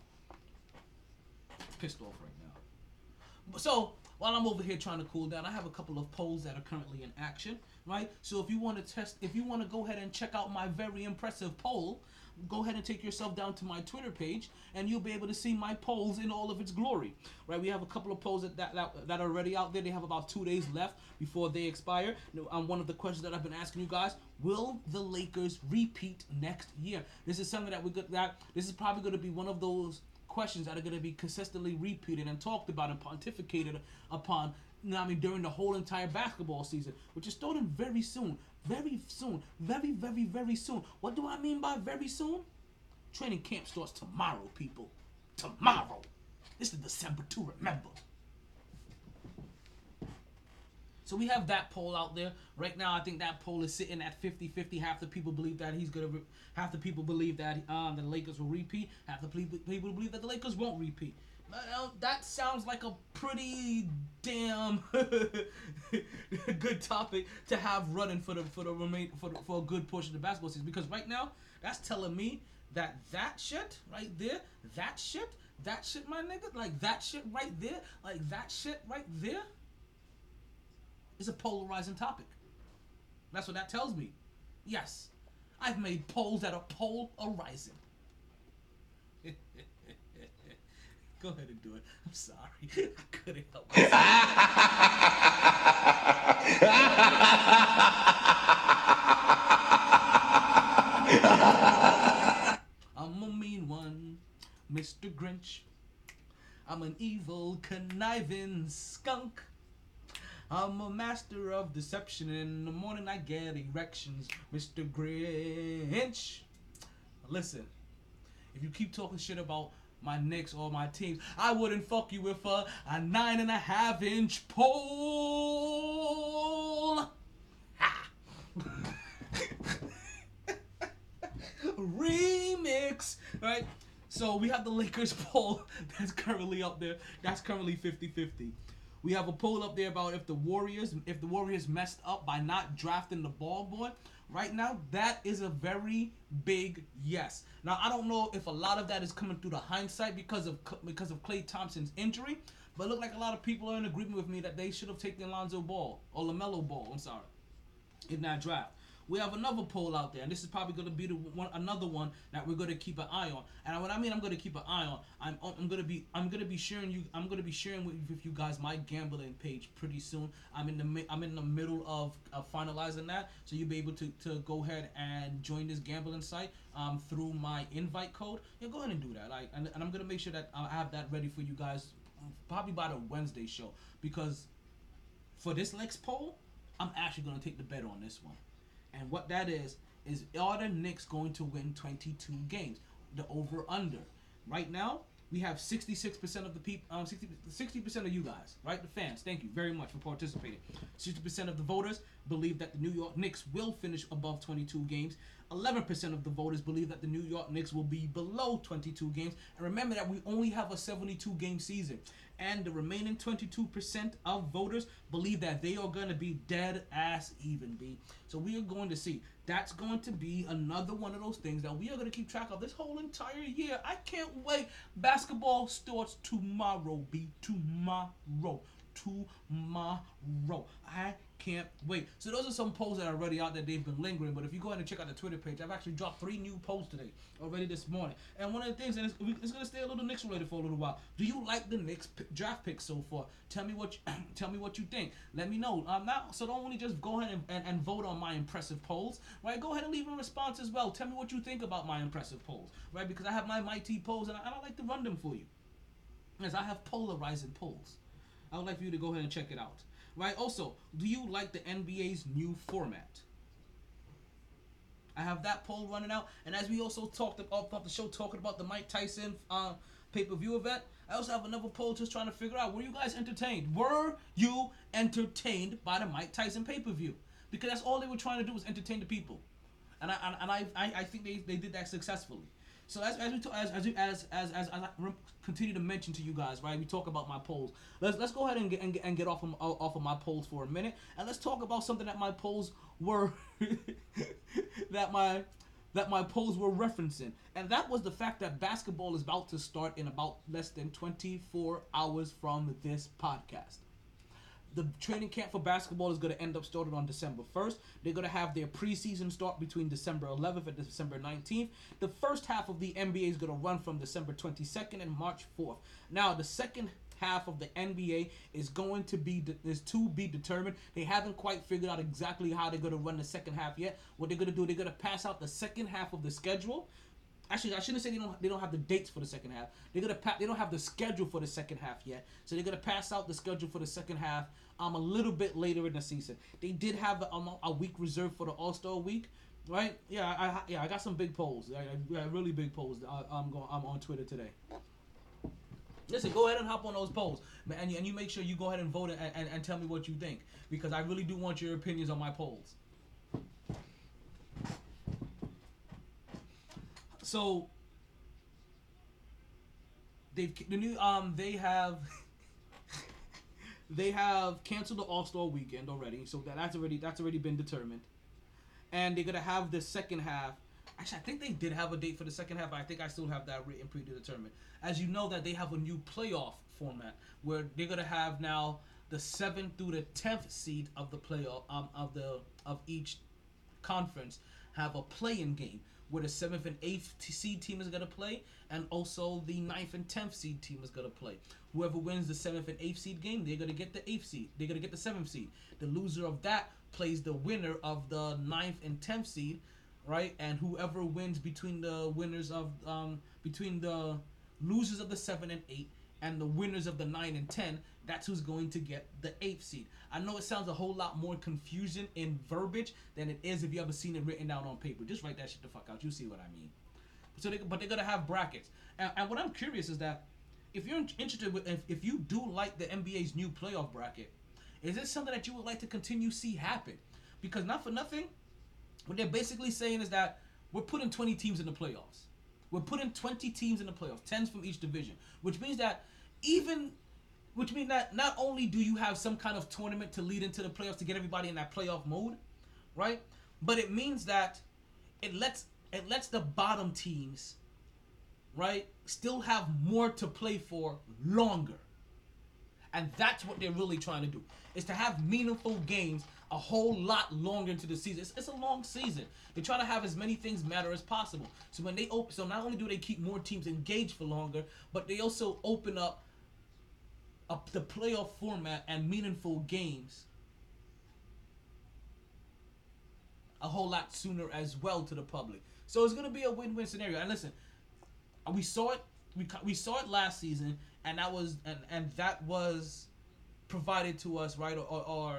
pissed off right now. So while I'm over here trying to cool down, I have a couple of polls that are currently in action, right? So if you want to test, if you want to go ahead and check out my very impressive poll, go ahead and take yourself down to my Twitter page, and you'll be able to see my polls in all of its glory, right? We have a couple of polls that that, that, that are already out there. They have about two days left before they expire. Um, one of the questions that I've been asking you guys: Will the Lakers repeat next year? This is something that we got. That this is probably going to be one of those questions that are going to be consistently repeated and talked about and pontificated upon you know I mean, during the whole entire basketball season, which is starting very soon. Very soon. Very, very, very soon. What do I mean by very soon? Training camp starts tomorrow, people. Tomorrow. This is December to remember. So we have that poll out there. Right now, I think that poll is sitting at 50-50. Half the people believe that he's gonna. Re- half the people believe that um, the Lakers will repeat. Half the people believe that the Lakers won't repeat. Uh, that sounds like a pretty damn good topic to have running for the for the remain for the, for a good portion of the basketball season. Because right now, that's telling me that that shit right there, that shit, that shit, my nigga, like that shit right there, like that shit right there is a polarizing topic. That's what that tells me. Yes, I've made polls that are polarizing. Go ahead and do it. I'm sorry. I couldn't help myself. I'm a mean one, Mr. Grinch. I'm an evil, conniving skunk. I'm a master of deception. In the morning I get erections, Mr. Grinch. Listen, if you keep talking shit about my Knicks or my teams, I wouldn't fuck you with a, a nine and a half inch pole. Ha. Remix, right? So we have the Lakers poll that's currently up there. That's currently 50 50. We have a poll up there about if the Warriors if the Warriors messed up by not drafting the ball boy. Right now, that is a very big yes. Now I don't know if a lot of that is coming through the hindsight because of because of Klay Thompson's injury, but look like a lot of people are in agreement with me that they should have taken Alonzo Ball or Lamelo Ball. I'm sorry, in that draft. We have another poll out there, and this is probably going to be the one, another one that we're going to keep an eye on. And what I mean, I'm going to keep an eye on. I'm, I'm going to be, I'm going to be sharing you, I'm going to be sharing with, with you guys my gambling page pretty soon. I'm in the, I'm in the middle of, of finalizing that, so you'll be able to, to go ahead and join this gambling site um, through my invite code. Yeah, go ahead and do that. Like, and, and I'm going to make sure that I have that ready for you guys, probably by the Wednesday show, because for this next poll, I'm actually going to take the bet on this one. And what that is is are the Knicks going to win 22 games? The over under. Right now, we have 66% of the people, um, 60 percent of you guys, right? The fans. Thank you very much for participating. 60% of the voters believe that the New York Knicks will finish above 22 games. 11% of the voters believe that the New York Knicks will be below 22 games. And remember that we only have a 72 game season. And the remaining 22% of voters believe that they are going to be dead ass even, B. So we are going to see. That's going to be another one of those things that we are going to keep track of this whole entire year. I can't wait. Basketball starts tomorrow, B. Tomorrow. Tomorrow. I can't wait. So those are some polls that are already out there. They've been lingering. But if you go ahead and check out the Twitter page, I've actually dropped three new polls today already this morning. And one of the things, and it's, it's going to stay a little Knicks related for a little while. Do you like the Knicks p- draft pick so far? Tell me what you, tell me what you think. Let me know. Um, now, so don't only just go ahead and, and, and vote on my impressive polls, right? Go ahead and leave a response as well. Tell me what you think about my impressive polls, right? Because I have my mighty polls and I, and I like to run them for you. As I have polarizing polls. I would like for you to go ahead and check it out. Right? Also, do you like the NBA's new format? I have that poll running out, and as we also talked about the show, talking about the Mike Tyson uh, pay-per-view event, I also have another poll just trying to figure out were you guys entertained? Were you entertained by the Mike Tyson pay-per-view? Because that's all they were trying to do was entertain the people, and I and, I, I think they, they did that successfully. So as, as we as as, as as as as I continue to mention to you guys, right? We talk about my polls. Let's let's go ahead and get and and get off of off of my polls for a minute, and let's talk about something that my polls were that my that my polls were referencing, and that was the fact that basketball is about to start in about less than 24 hours from this podcast the training camp for basketball is going to end up starting on December 1st. They're going to have their preseason start between December 11th and December 19th. The first half of the NBA is going to run from December 22nd and March 4th. Now, the second half of the NBA is going to be is to be determined. They haven't quite figured out exactly how they're going to run the second half yet. What they're going to do, they're going to pass out the second half of the schedule. Actually, I shouldn't say they don't they don't have the dates for the second half. They're gonna pa- they don't have the schedule for the second half yet. So they're gonna pass out the schedule for the second half um a little bit later in the season. They did have a, um, a week reserved for the All Star week, right? Yeah, I, yeah I got some big polls. I, I, really big polls. I, I'm going I'm on Twitter today. Listen, go ahead and hop on those polls, and you, and you make sure you go ahead and vote and, and, and tell me what you think because I really do want your opinions on my polls. So they've the new um they have they have canceled the All Star weekend already, so that, that's already that's already been determined, and they're gonna have the second half. Actually, I think they did have a date for the second half. I think I still have that written predetermined. As you know, that they have a new playoff format where they're gonna have now the seventh through the tenth seed of the playoff um, of the of each conference have a play-in game where the seventh and eighth seed team is gonna play, and also the ninth and tenth seed team is gonna play. Whoever wins the seventh and eighth seed game, they're gonna get the eighth seed. They're gonna get the seventh seed. The loser of that plays the winner of the ninth and tenth seed, right? And whoever wins between the winners of um between the losers of the seven and eight and the winners of the nine and ten, that's who's going to get the eighth seed. I know it sounds a whole lot more confusion in verbiage than it is if you ever seen it written down on paper. Just write that shit the fuck out. You see what I mean. So, they, but they're gonna have brackets. And, and what I'm curious is that if you're interested with, if, if you do like the NBA's new playoff bracket, is this something that you would like to continue see happen? Because not for nothing, what they're basically saying is that we're putting 20 teams in the playoffs. We're putting 20 teams in the playoffs, 10s from each division, which means that even which means that not only do you have some kind of tournament to lead into the playoffs to get everybody in that playoff mode, right? But it means that it lets it lets the bottom teams, right, still have more to play for longer. And that's what they're really trying to do. Is to have meaningful games a whole lot longer into the season. It's, it's a long season. They try to have as many things matter as possible. So when they open, so not only do they keep more teams engaged for longer, but they also open up up the playoff format and meaningful games a whole lot sooner as well to the public. So it's gonna be a win-win scenario. And listen, we saw it. We we saw it last season, and that was and and that was provided to us right or, or, or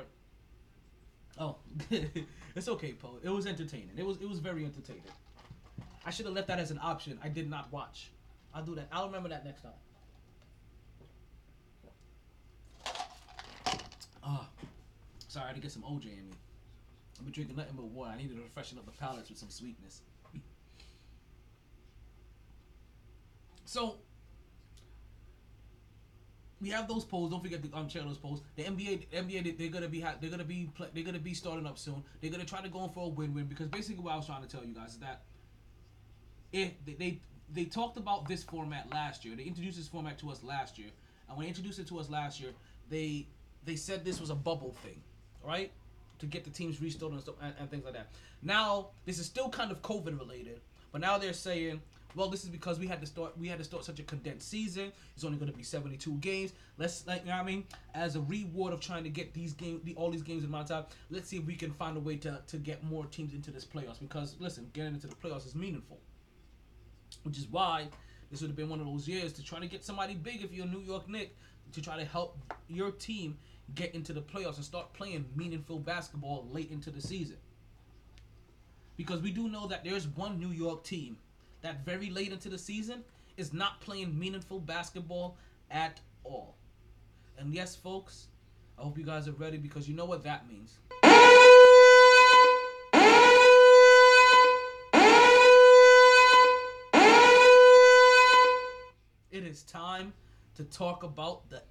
oh it's okay Poe. It was entertaining. It was it was very entertaining. I should have left that as an option. I did not watch. I'll do that. I'll remember that next time. Ah, sorry, I had to get some OJ in me. I've been drinking nothing but water. I needed to freshen up the palates with some sweetness. So we have those polls. Don't forget to um, check those polls. The NBA, the NBA, they- they're gonna be they're gonna be they're gonna be starting up soon. They're gonna try to go in for a win-win because basically what I was trying to tell you guys is that if they, they they talked about this format last year. They introduced this format to us last year, and when they introduced it to us last year, they they said this was a bubble thing, right? To get the teams restored and stuff and, and things like that. Now this is still kind of COVID related, but now they're saying, well, this is because we had to start we had to start such a condensed season. It's only going to be 72 games. Let's like you know what I mean, as a reward of trying to get these game the, all these games in my time. Let's see if we can find a way to to get more teams into this playoffs because listen, getting into the playoffs is meaningful which is why this would have been one of those years to try to get somebody big if you're a New York Knick to try to help your team get into the playoffs and start playing meaningful basketball late into the season. Because we do know that there's one New York team that very late into the season is not playing meaningful basketball at all. And yes, folks, I hope you guys are ready because you know what that means. It is time to talk about the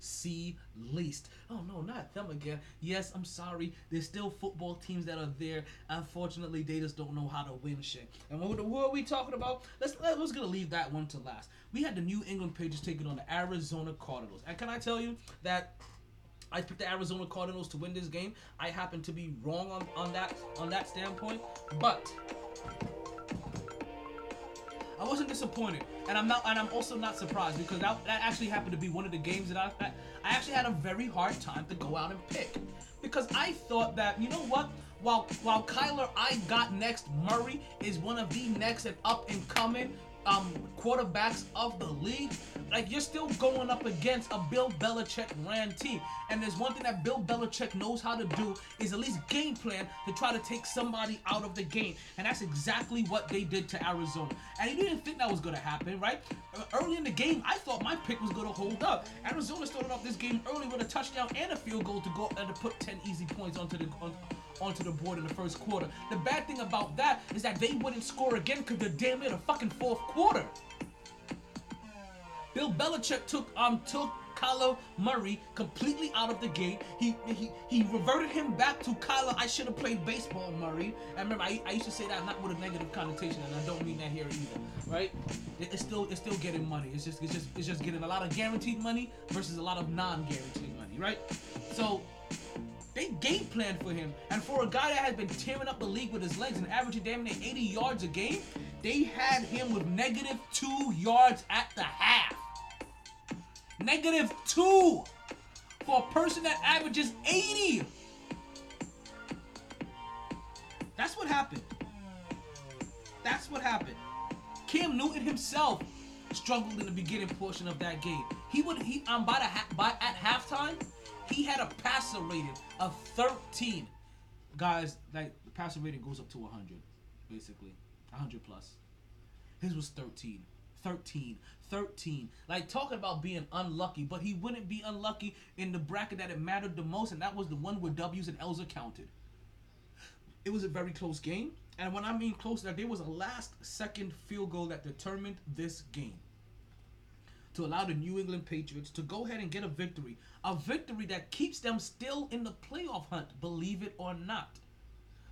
AFC least. Oh no, not them again. Yes, I'm sorry. There's still football teams that are there. Unfortunately, they just don't know how to win shit. And what, who are we talking about? Let's let's gonna leave that one to last. We had the New England Patriots taking on the Arizona Cardinals. And can I tell you that I picked the Arizona Cardinals to win this game. I happen to be wrong on, on that on that standpoint, but I wasn't disappointed, and I'm not, and I'm also not surprised because that, that actually happened to be one of the games that I, I, I actually had a very hard time to go out and pick. Because I thought that you know what, while while Kyler I got next Murray is one of the next and up and coming um quarterbacks of the league, like you're still going up against a Bill Belichick ran team, and there's one thing that Bill Belichick knows how to do is at least game plan to try to take somebody out of the game, and that's exactly what they did to Arizona. And you didn't think that was gonna happen, right? Uh, Early in the game, I thought my pick was gonna hold up. Arizona started off this game early with a touchdown and a field goal to go and to put 10 easy points onto the on, onto the board in the first quarter. The bad thing about that is that they wouldn't score again because they're damn near the fucking fourth quarter. Bill Belichick took um took Kyler Murray completely out of the game. He he he reverted him back to Kyler. I should have played baseball, Murray. And remember, I, I used to say that not with a negative connotation, and I don't mean that here either, right? It- it's still it's still getting money. It's just it's just it's just getting a lot of guaranteed money versus a lot of non-guaranteed money, right? So they game plan for him. And for a guy that has been tearing up the league with his legs and averaging damn near 80 yards a game, they had him with negative two yards at the half. Negative two for a person that averages 80. That's what happened. That's what happened. Cam Newton himself struggled in the beginning portion of that game. He would he um by the ha- by at halftime, he had a passer rating of 13. Guys, like the passer rating goes up to 100, basically 100 plus. His was 13. 13. 13. Like talking about being unlucky, but he wouldn't be unlucky in the bracket that it mattered the most, and that was the one where W's and L's are counted. It was a very close game, and when I mean close, that there was a last second field goal that determined this game. To allow the New England Patriots to go ahead and get a victory. A victory that keeps them still in the playoff hunt, believe it or not.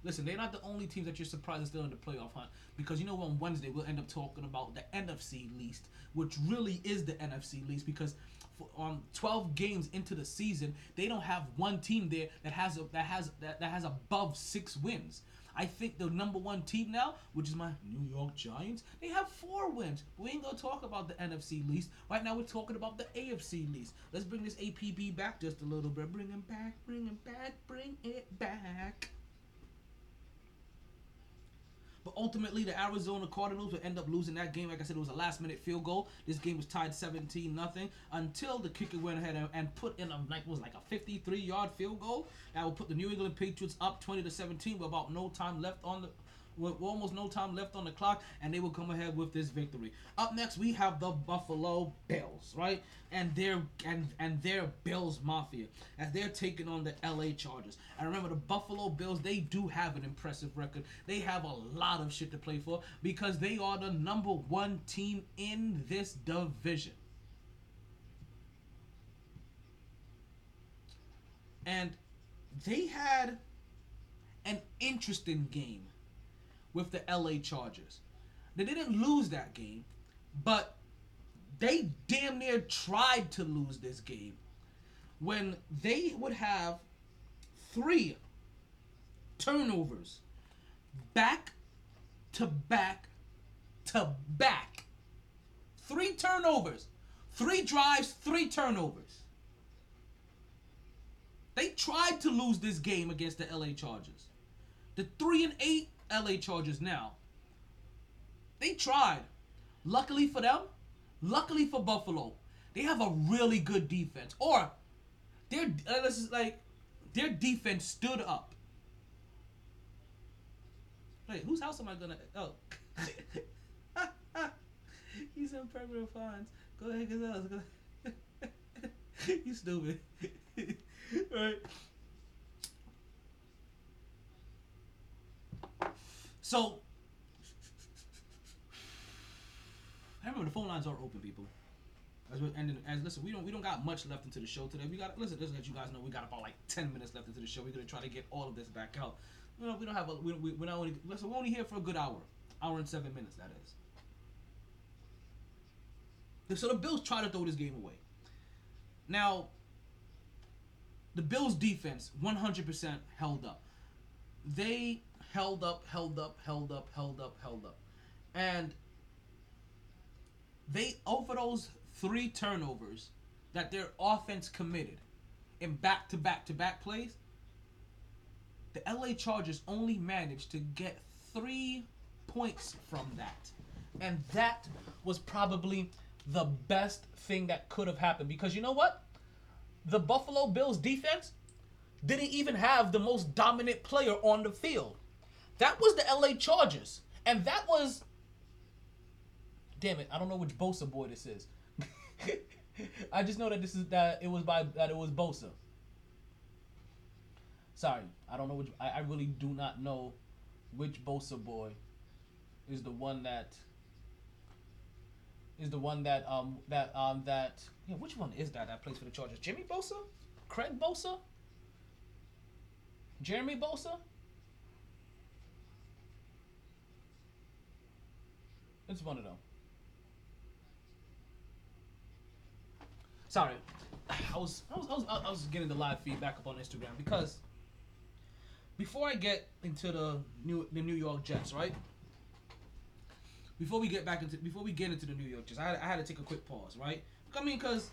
Listen, they're not the only teams that you're surprised are still in the playoff hunt because you know on Wednesday we'll end up talking about the NFC least, which really is the NFC least because for, um 12 games into the season they don't have one team there that has a, that has that, that has above six wins. I think the number one team now, which is my New York Giants, they have four wins. We ain't gonna talk about the NFC least. Right now, we're talking about the AFC least. Let's bring this APB back just a little bit. Bring him back, bring him back, bring it back. But ultimately, the Arizona Cardinals would end up losing that game. Like I said, it was a last minute field goal. This game was tied 17 nothing until the kicker went ahead and, put in a like was like a 53 yard field goal that would put the New England Patriots up 20 to 17 with about no time left on the with almost no time left on the clock, and they will come ahead with this victory. Up next, we have the Buffalo Bills, right? And their and and their Bills Mafia as they're taking on the LA Chargers. And remember, the Buffalo Bills they do have an impressive record. They have a lot of shit to play for because they are the number one team in this division. And they had an interesting game with the LA Chargers. They didn't lose that game, but they damn near tried to lose this game when they would have three turnovers back to back to back. Three turnovers. Three drives, three turnovers. They tried to lose this game against the LA Chargers. The 3 and 8 LA Chargers now. They tried. Luckily for them, luckily for Buffalo, they have a really good defense. Or their uh, this is like their defense stood up. Wait, whose house am I gonna? Oh, he's in permanent fines. Go ahead, Gazelles. Go. you stupid. right. So, remember the phone lines are open, people. As we ending, as listen, we don't we don't got much left into the show today. We got listen, just let you guys know we got about like ten minutes left into the show. We're gonna try to get all of this back out. You know, we don't have a we we we're not only listen. We're only here for a good hour, hour and seven minutes. That is. So the Bills try to throw this game away. Now, the Bills defense 100% held up. They held up, held up, held up, held up, held up. And they over those three turnovers that their offense committed in back to back to back plays, the LA Chargers only managed to get three points from that. And that was probably the best thing that could have happened. Because you know what? The Buffalo Bills defense didn't even have the most dominant player on the field. That was the LA Chargers. And that was Damn it, I don't know which Bosa boy this is. I just know that this is that it was by that it was Bosa. Sorry, I don't know which I, I really do not know which Bosa boy is the one that is the one that um that um that yeah, which one is that that plays for the Chargers? Jimmy Bosa? Craig Bosa? Jeremy Bosa? It's one to know. Sorry, I was I was I was, I was getting the live feedback up on Instagram because before I get into the new the New York Jets, right? Before we get back into before we get into the New York Jets, I had, I had to take a quick pause, right? I mean, because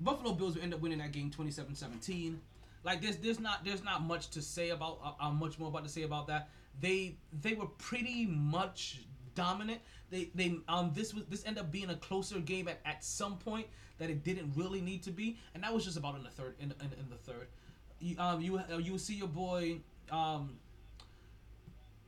Buffalo Bills will end up winning that game 27-17. Like there's there's not there's not much to say about uh, uh, much more about to say about that. They they were pretty much dominant. They they um this was this ended up being a closer game at, at some point that it didn't really need to be, and that was just about in the third in in, in the third. You, um you uh, you see your boy um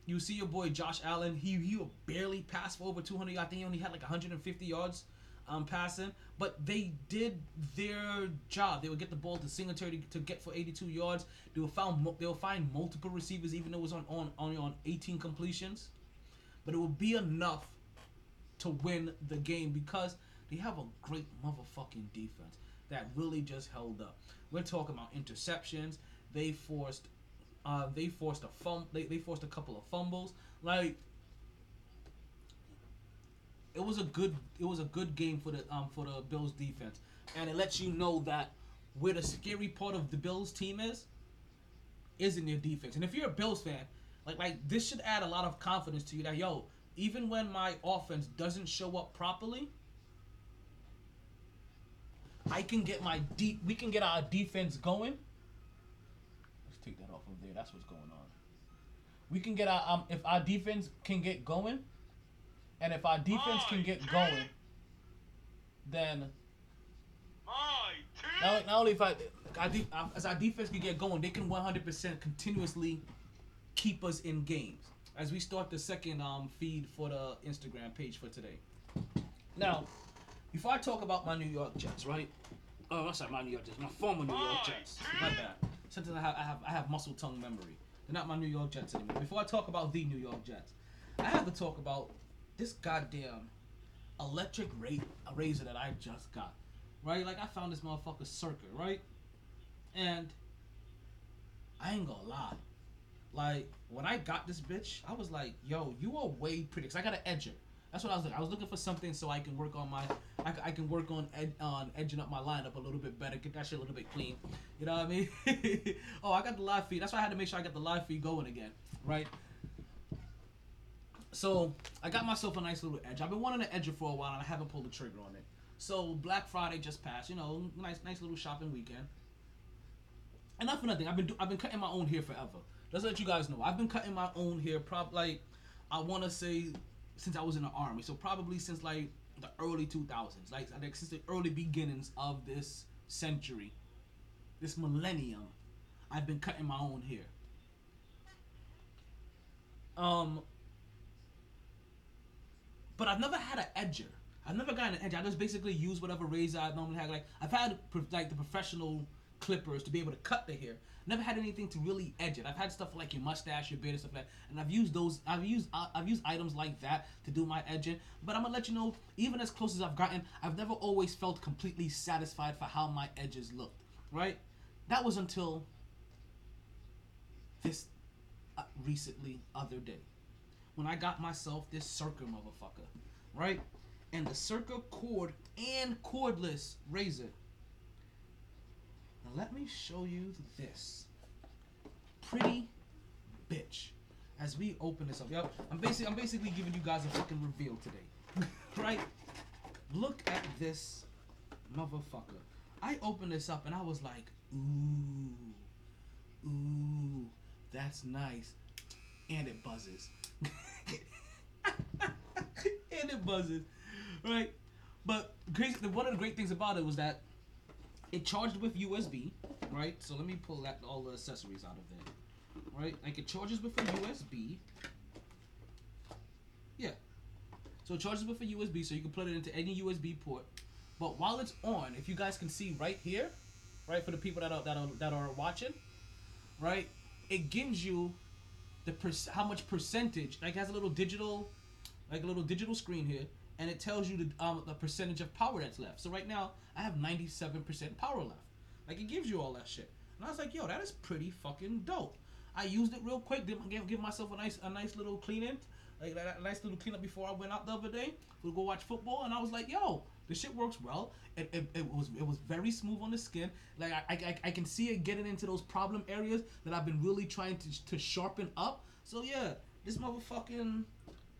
you see your boy Josh Allen. He he barely passed for over 200. yards. I think he only had like 150 yards um, passing, but they did their job. They would get the ball to Singletary to, to get for 82 yards. They will find they will find multiple receivers, even though it was on on only on 18 completions, but it will be enough to win the game because they have a great motherfucking defense that really just held up. We're talking about interceptions. They forced, uh, they forced a fum, they, they forced a couple of fumbles. Like, it was a good, it was a good game for the um for the Bills defense, and it lets you know that where the scary part of the Bills team is, is in their defense. And if you're a Bills fan, like like this should add a lot of confidence to you that yo, even when my offense doesn't show up properly, I can get my deep we can get our defense going. Let's take that off of there. That's what's going on. We can get our um if our defense can get going, and if our defense can get going, then not, not only if I, de- uh, as our defense can get going, they can 100% continuously keep us in games. As we start the second um feed for the Instagram page for today. Now, before I talk about my New York Jets, right? Oh, I'm sorry, my New York Jets, my former New York Jets. My bad. Sometimes I have, I have, I have muscle tongue memory. They're not my New York Jets anymore. Before I talk about the New York Jets, I have to talk about this goddamn electric razor that I just got. Right? Like I found this motherfucker circuit, right? And I ain't gonna lie. Like when I got this bitch, I was like, "Yo, you are way pretty." Cause I got an edger. That's what I was looking. I was looking for something so I can work on my, I can work on ed, on edging up my lineup a little bit better, get that shit a little bit clean. You know what I mean? oh, I got the live feed. That's why I had to make sure I got the live feed going again, right? So I got myself a nice little edge. I've been wanting an edger for a while and I haven't pulled the trigger on it. So Black Friday just passed. You know, nice nice little shopping weekend. Not for nothing, I've been do- I've been cutting my own hair forever. To let you guys know, I've been cutting my own hair. Probably like I want to say since I was in the army. So probably since like the early 2000s, like think since the early beginnings of this century, this millennium, I've been cutting my own hair. Um, but I've never had an edger. I've never gotten an edger. I just basically use whatever razor I normally have. Like I've had like the professional clippers to be able to cut the hair. Never had anything to really edge it. I've had stuff like your mustache, your beard, and stuff like that, and I've used those. I've used I've used items like that to do my edging. But I'm gonna let you know, even as close as I've gotten, I've never always felt completely satisfied for how my edges looked. Right? That was until this uh, recently other day when I got myself this Circa motherfucker, right? And the Circa cord and cordless razor. Now let me show you this pretty bitch as we open this up. Yo, I'm basically I'm basically giving you guys a fucking reveal today, right? Look at this motherfucker. I opened this up and I was like, ooh, ooh, that's nice, and it buzzes. and it buzzes, right? But crazy. One of the great things about it was that it charged with USB, right? So let me pull that all the accessories out of there, right? Like it charges with a USB. Yeah. So it charges with a USB, so you can plug it into any USB port. But while it's on, if you guys can see right here, right for the people that are that are that are watching, right, it gives you the per- how much percentage. Like it has a little digital, like a little digital screen here, and it tells you the um the percentage of power that's left. So right now I have ninety seven percent power left. Like it gives you all that shit, and I was like, yo, that is pretty fucking dope. I used it real quick, did give, myself a nice a nice little clean in, like a nice little cleanup before I went out the other day to go watch football, and I was like, yo, the shit works well. It, it, it was it was very smooth on the skin. Like I, I, I can see it getting into those problem areas that I've been really trying to to sharpen up. So yeah, this motherfucking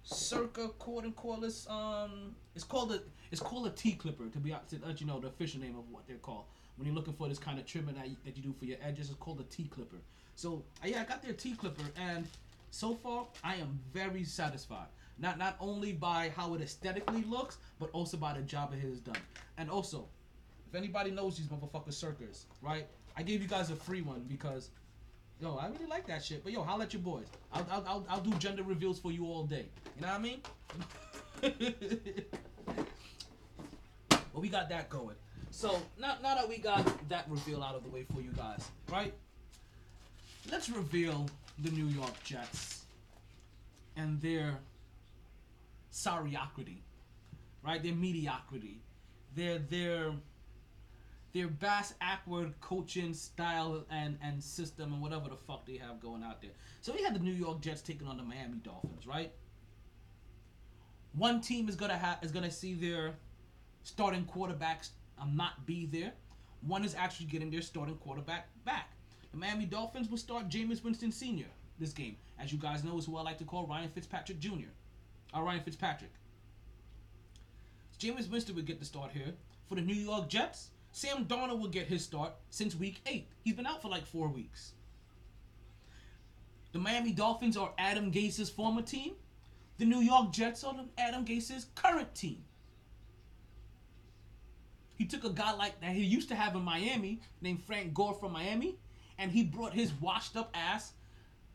circa cord and cordless um it's called a it's called a T clipper to be to let you know the official name of what they're called. When you're looking for this kind of trimming that you, that you do for your edges it's called a T clipper. So yeah I got their T clipper and so far I am very satisfied. Not not only by how it aesthetically looks but also by the job it has done. And also if anybody knows these motherfucker circus right I gave you guys a free one because Yo, I really like that shit. But yo, holla at your boys. I'll, I'll, I'll, I'll do gender reveals for you all day. You know what I mean? well, we got that going. So now, now that we got that reveal out of the way for you guys, right? Let's reveal the New York Jets and their sorryocrity, right? Their mediocrity their their their Bass Ackward coaching style and and system and whatever the fuck they have going out there. So we had the New York Jets taking on the Miami Dolphins, right? One team is gonna have is gonna see their starting quarterbacks um, not be there. One is actually getting their starting quarterback back. The Miami Dolphins will start Jameis Winston Sr. this game. As you guys know, is who I like to call Ryan Fitzpatrick Jr. Or Ryan Fitzpatrick. Jameis Winston would get the start here. For the New York Jets, Sam Darnold will get his start since week eight. He's been out for like four weeks. The Miami Dolphins are Adam Gase's former team. The New York Jets are Adam Gase's current team. He took a guy like that he used to have in Miami, named Frank Gore from Miami, and he brought his washed up ass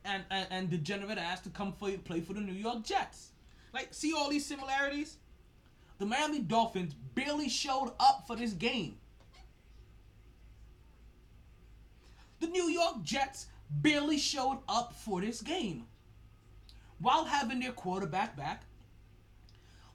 and, and, and degenerate ass to come for, play for the New York Jets. Like, see all these similarities? The Miami Dolphins barely showed up for this game. The New York Jets barely showed up for this game. While having their quarterback back,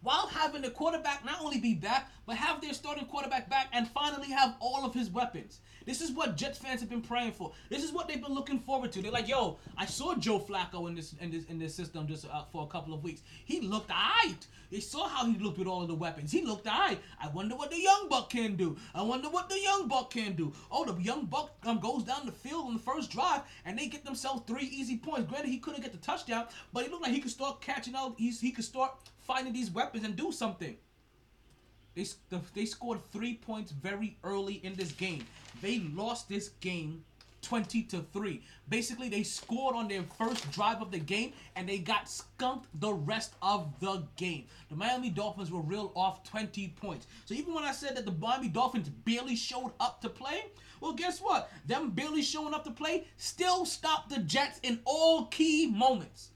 while having the quarterback not only be back, but have their starting quarterback back and finally have all of his weapons. This is what Jets fans have been praying for. This is what they've been looking forward to. They're like, "Yo, I saw Joe Flacco in this in this in this system just uh, for a couple of weeks. He looked alright. They saw how he looked with all of the weapons. He looked alright. I wonder what the young buck can do. I wonder what the young buck can do. Oh, the young buck um, goes down the field on the first drive and they get themselves three easy points. Granted, he couldn't get the touchdown, but he looked like he could start catching out. He's, he could start finding these weapons and do something. They, they scored three points very early in this game. They lost this game 20 to 3. Basically, they scored on their first drive of the game and they got skunked the rest of the game. The Miami Dolphins were reeled off 20 points. So even when I said that the Miami Dolphins barely showed up to play, well, guess what? Them barely showing up to play still stopped the Jets in all key moments.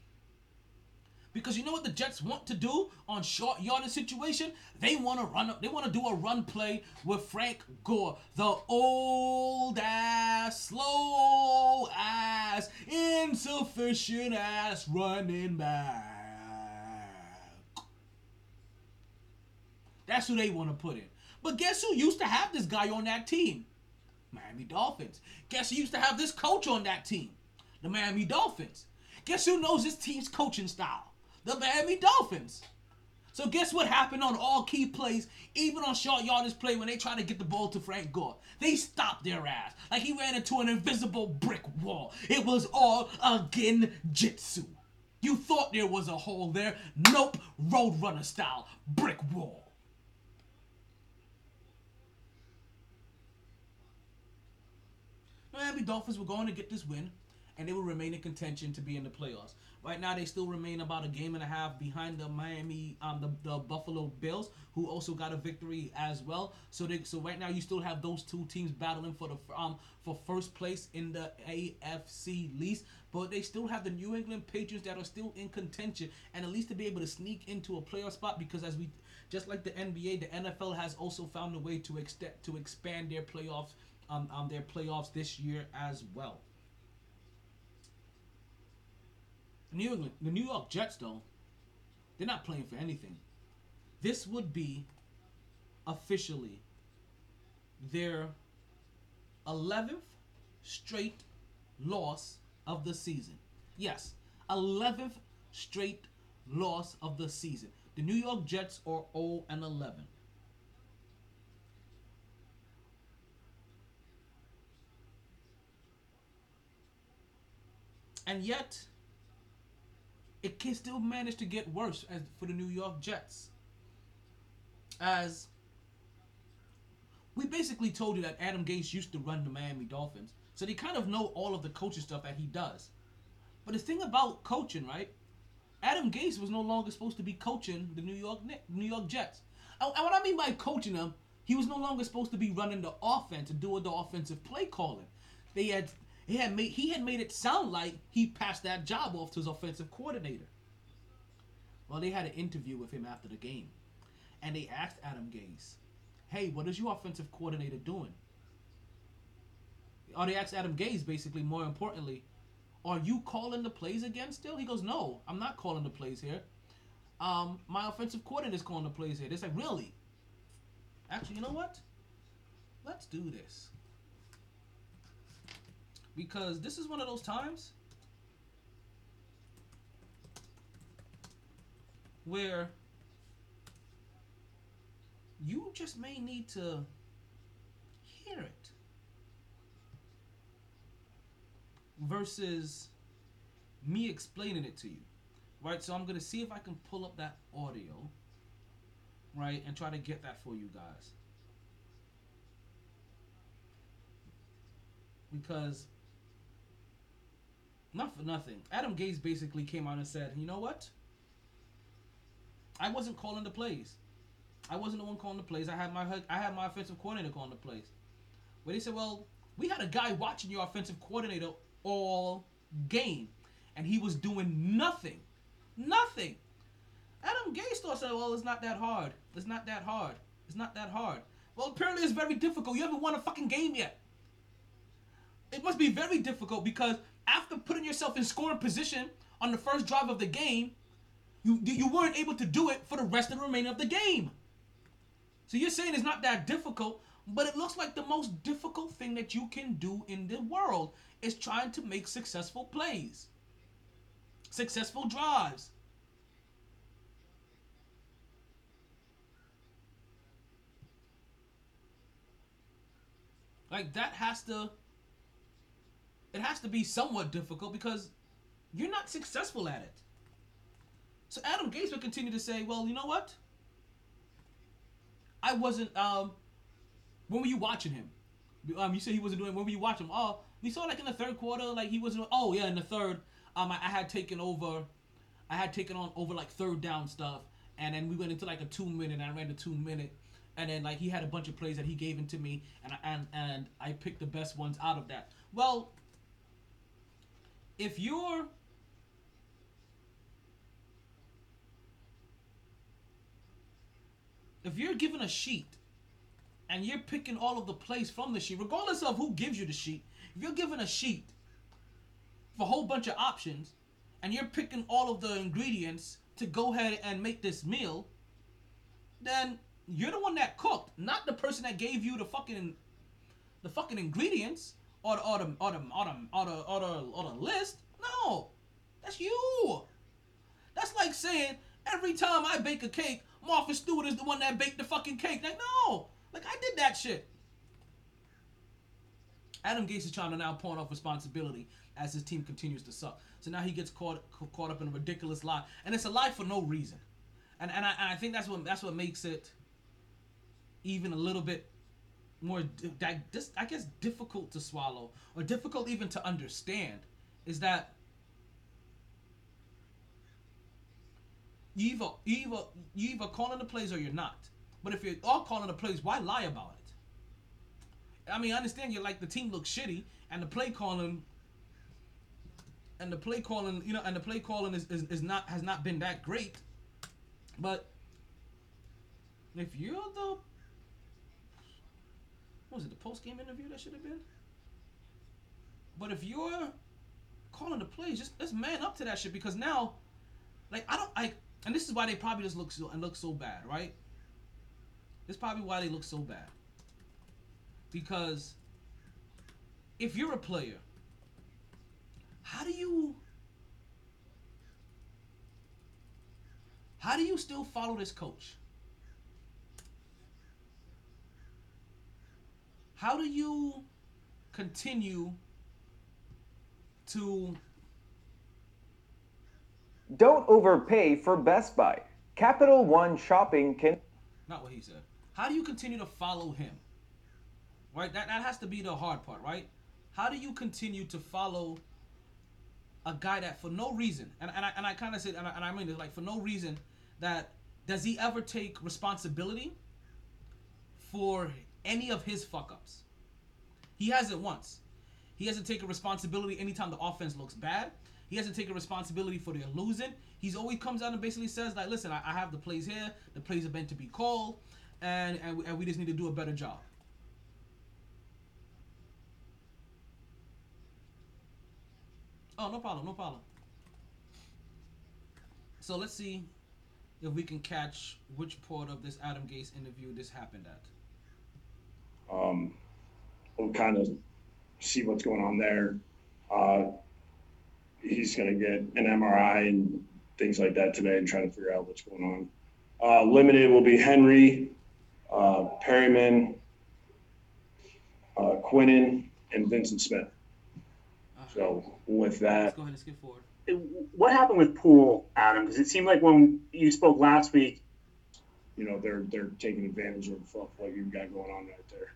Because you know what the Jets want to do on short yardage situation? They want to run up. They want to do a run play with Frank Gore, the old ass, slow ass, insufficient ass running back. That's who they want to put in. But guess who used to have this guy on that team? Miami Dolphins. Guess who used to have this coach on that team? The Miami Dolphins. Guess who knows this team's coaching style? The Miami Dolphins. So guess what happened on all key plays, even on short yardage play when they tried to get the ball to Frank Gore? They stopped their ass like he ran into an invisible brick wall. It was all again jitsu. You thought there was a hole there. Nope, Roadrunner style, brick wall. Miami Dolphins were going to get this win, and they will remain in contention to be in the playoffs. Right now, they still remain about a game and a half behind the Miami, um, the, the Buffalo Bills, who also got a victory as well. So they, so right now, you still have those two teams battling for the um for first place in the AFC least. But they still have the New England Patriots that are still in contention, and at least to be able to sneak into a playoff spot because as we just like the NBA, the NFL has also found a way to extend to expand their playoffs um, um their playoffs this year as well. New England, the New York Jets, though, they're not playing for anything. This would be officially their 11th straight loss of the season. Yes, 11th straight loss of the season. The New York Jets are 0 and 11. And yet, it can still manage to get worse as for the New York Jets. As we basically told you that Adam Gase used to run the Miami Dolphins, so they kind of know all of the coaching stuff that he does. But the thing about coaching, right? Adam Gase was no longer supposed to be coaching the New York New York Jets. And what I mean by coaching them, he was no longer supposed to be running the offense and doing the offensive play calling. They had he had made he had made it sound like he passed that job off to his offensive coordinator. Well, they had an interview with him after the game, and they asked Adam Gase, "Hey, what is your offensive coordinator doing?" Or they asked Adam Gase, basically, more importantly, "Are you calling the plays again still?" He goes, "No, I'm not calling the plays here. Um, my offensive coordinator is calling the plays here." They're like, "Really?" Actually, you know what? Let's do this. Because this is one of those times where you just may need to hear it versus me explaining it to you right? So i'm gonna see if i can pull up that audio right and try to get that for you guys. Because not for nothing adam Gase basically came out and said you know what i wasn't calling the plays I wasn't the one calling the plays. I had my I had my offensive coordinator calling the plays. But he said, "Well, we had a guy watching your offensive coordinator all game, and he was doing nothing, nothing." Adam Gase thought said, "Well, it's not that hard. It's not that hard. It's not that hard." Well, apparently it's very difficult. You haven't won a fucking game yet. It must be very difficult because after putting yourself in scoring position on the first drive of the game, you you weren't able to do it for the rest of the remainder of the game. So you're saying it's not that difficult, but it looks like the most difficult thing that you can do in the world is trying to make successful plays, successful drives. Like that has to it has to be somewhat difficult because you're not successful at it. So Adam Gase would continue to say, well, you know what? I wasn't. Um, when were you watching him? Um, you said he wasn't doing. When were you watching him? Oh, we saw like in the third quarter, like he wasn't. Oh yeah, in the third, um, I, I had taken over. I had taken on over like third down stuff, and then we went into like a two minute. and I ran the two minute, and then like he had a bunch of plays that he gave into me, and I, and and I picked the best ones out of that. Well, if you're if you're given a sheet and you're picking all of the plays from the sheet, regardless of who gives you the sheet, if you're given a sheet for a whole bunch of options and you're picking all of the ingredients to go ahead and make this meal, then you're the one that cooked, not the person that gave you the fucking the fucking ingredients or the the or the or the or the, or the, or list. No, that's you. That's like saying every time I bake a cake, Martha Stewart is the one that baked the fucking cake. Like, no. Like, I did that shit. Adam Gase is trying to now pawn off responsibility as his team continues to suck. So now he gets caught caught up in a ridiculous lie, and it's a lie for no reason. And and I, and I think that's what that's what makes it even a little bit more that just I guess difficult to swallow or difficult even to understand is that you either you either you either calling the plays or you're not. But if you're all calling the plays, why lie about it? I mean, I understand you're like the team looks shitty and the play calling and the play calling, you know, and the play calling is, is, is not has not been that great. But if you're the was it, the post game interview that should have been? But if you're calling the plays, just let's man up to that shit because now like I don't like and this is why they probably just look so and look so bad, right? This is probably why they look so bad. Because if you're a player, how do you how do you still follow this coach? How do you continue to don't overpay for Best Buy. Capital One Shopping can. Not what he said. How do you continue to follow him? Right? That, that has to be the hard part, right? How do you continue to follow a guy that for no reason, and, and I, and I kind of said, and I, and I mean it like for no reason, that does he ever take responsibility for any of his fuck ups? He hasn't once. He hasn't taken responsibility anytime the offense looks bad. He hasn't taken responsibility for their losing. He's always comes out and basically says like, listen, I, I have the plays here. The plays are meant to be called, and and we, and we just need to do a better job. Oh, no problem, no problem. So let's see if we can catch which part of this Adam Gase interview this happened at. Um, we'll kind of see what's going on there. Uh, he's going to get an MRI and things like that today and try to figure out what's going on. Uh, limited will be Henry, uh, Perryman, uh, Quinnen, and Vincent Smith. So with that, Let's go ahead and skip forward. What happened with Poole, Adam? Because it seemed like when you spoke last week, you know, they're they're taking advantage of, of what you've got going on right there.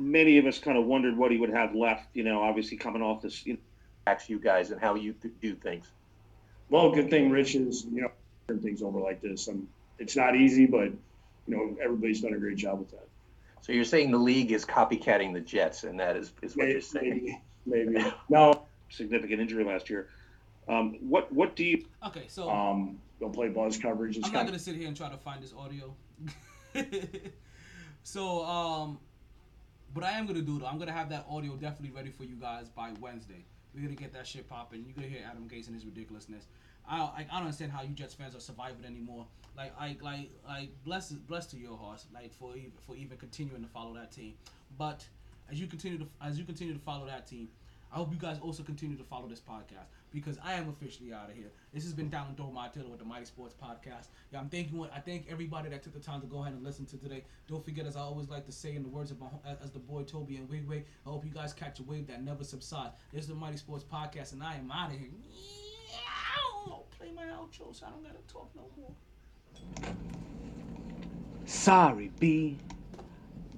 Many of us kind of wondered what he would have left. You know, obviously coming off this, you know, Ask you guys and how you th- do things. Well, good thing Rich is, you know, turn things over like this. Um, it's not easy, but you know, everybody's done a great job with that. So you're saying the league is copycatting the Jets, and that is, is what Maybe, you're saying. maybe, maybe. No, significant injury last year. Um, what what do you? Okay, so um, they'll play buzz coverage. It's I'm not gonna sit here and try to find this audio. so, um, but I am gonna do though. I'm gonna have that audio definitely ready for you guys by Wednesday. We're gonna get that shit popping. You're gonna hear Adam Gase and his ridiculousness. I, I, I don't understand how you Jets fans are surviving anymore. Like I like like bless bless to your hearts like for even for even continuing to follow that team. But as you continue to as you continue to follow that team, I hope you guys also continue to follow this podcast because I am officially out of here. This has been Down Door Taylor with the MyT Sports Podcast. Yeah, I'm thanking I thank everybody that took the time to go ahead and listen to today. Don't forget, as I always like to say in the words of my as the boy Toby and Wigway, I hope you guys catch a wave that never subsides. This is the MyT Sports Podcast, and I am out of here. Meow. Play my outro, so I don't gotta talk no more. Sorry, B.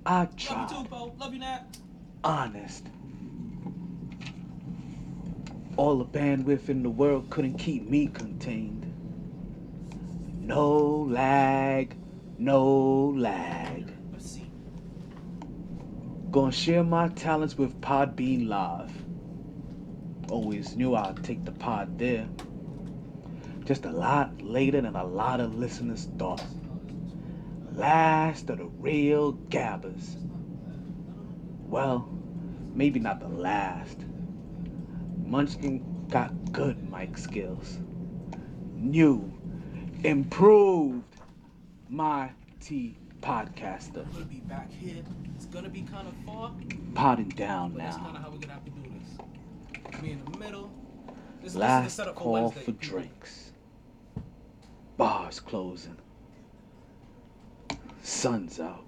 I tried. Love you too, Bo. Love you, Nat. Honest. All the bandwidth in the world couldn't keep me contained. No lag, no lag. Gonna share my talents with Podbean Live. Always knew I'd take the pod there. Just a lot later than a lot of listeners thought. Last of the real gabbers. Well, maybe not the last. Munchkin got good mic skills. New, improved, my T podcaster. Gonna be back here. It's gonna be kind of far, Potting down but that's kind now. of how we're gonna have to do this. Me in the middle. This, this is the Last for call Wednesday. for drinks. Bars closing. Sun's out.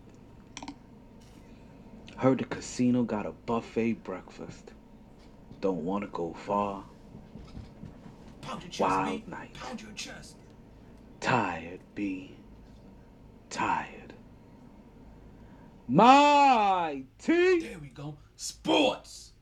Heard the casino got a buffet breakfast. Don't want to go far. Chest, Wild night. Pound your chest. Tired, be Tired. My team. There we go. Sports.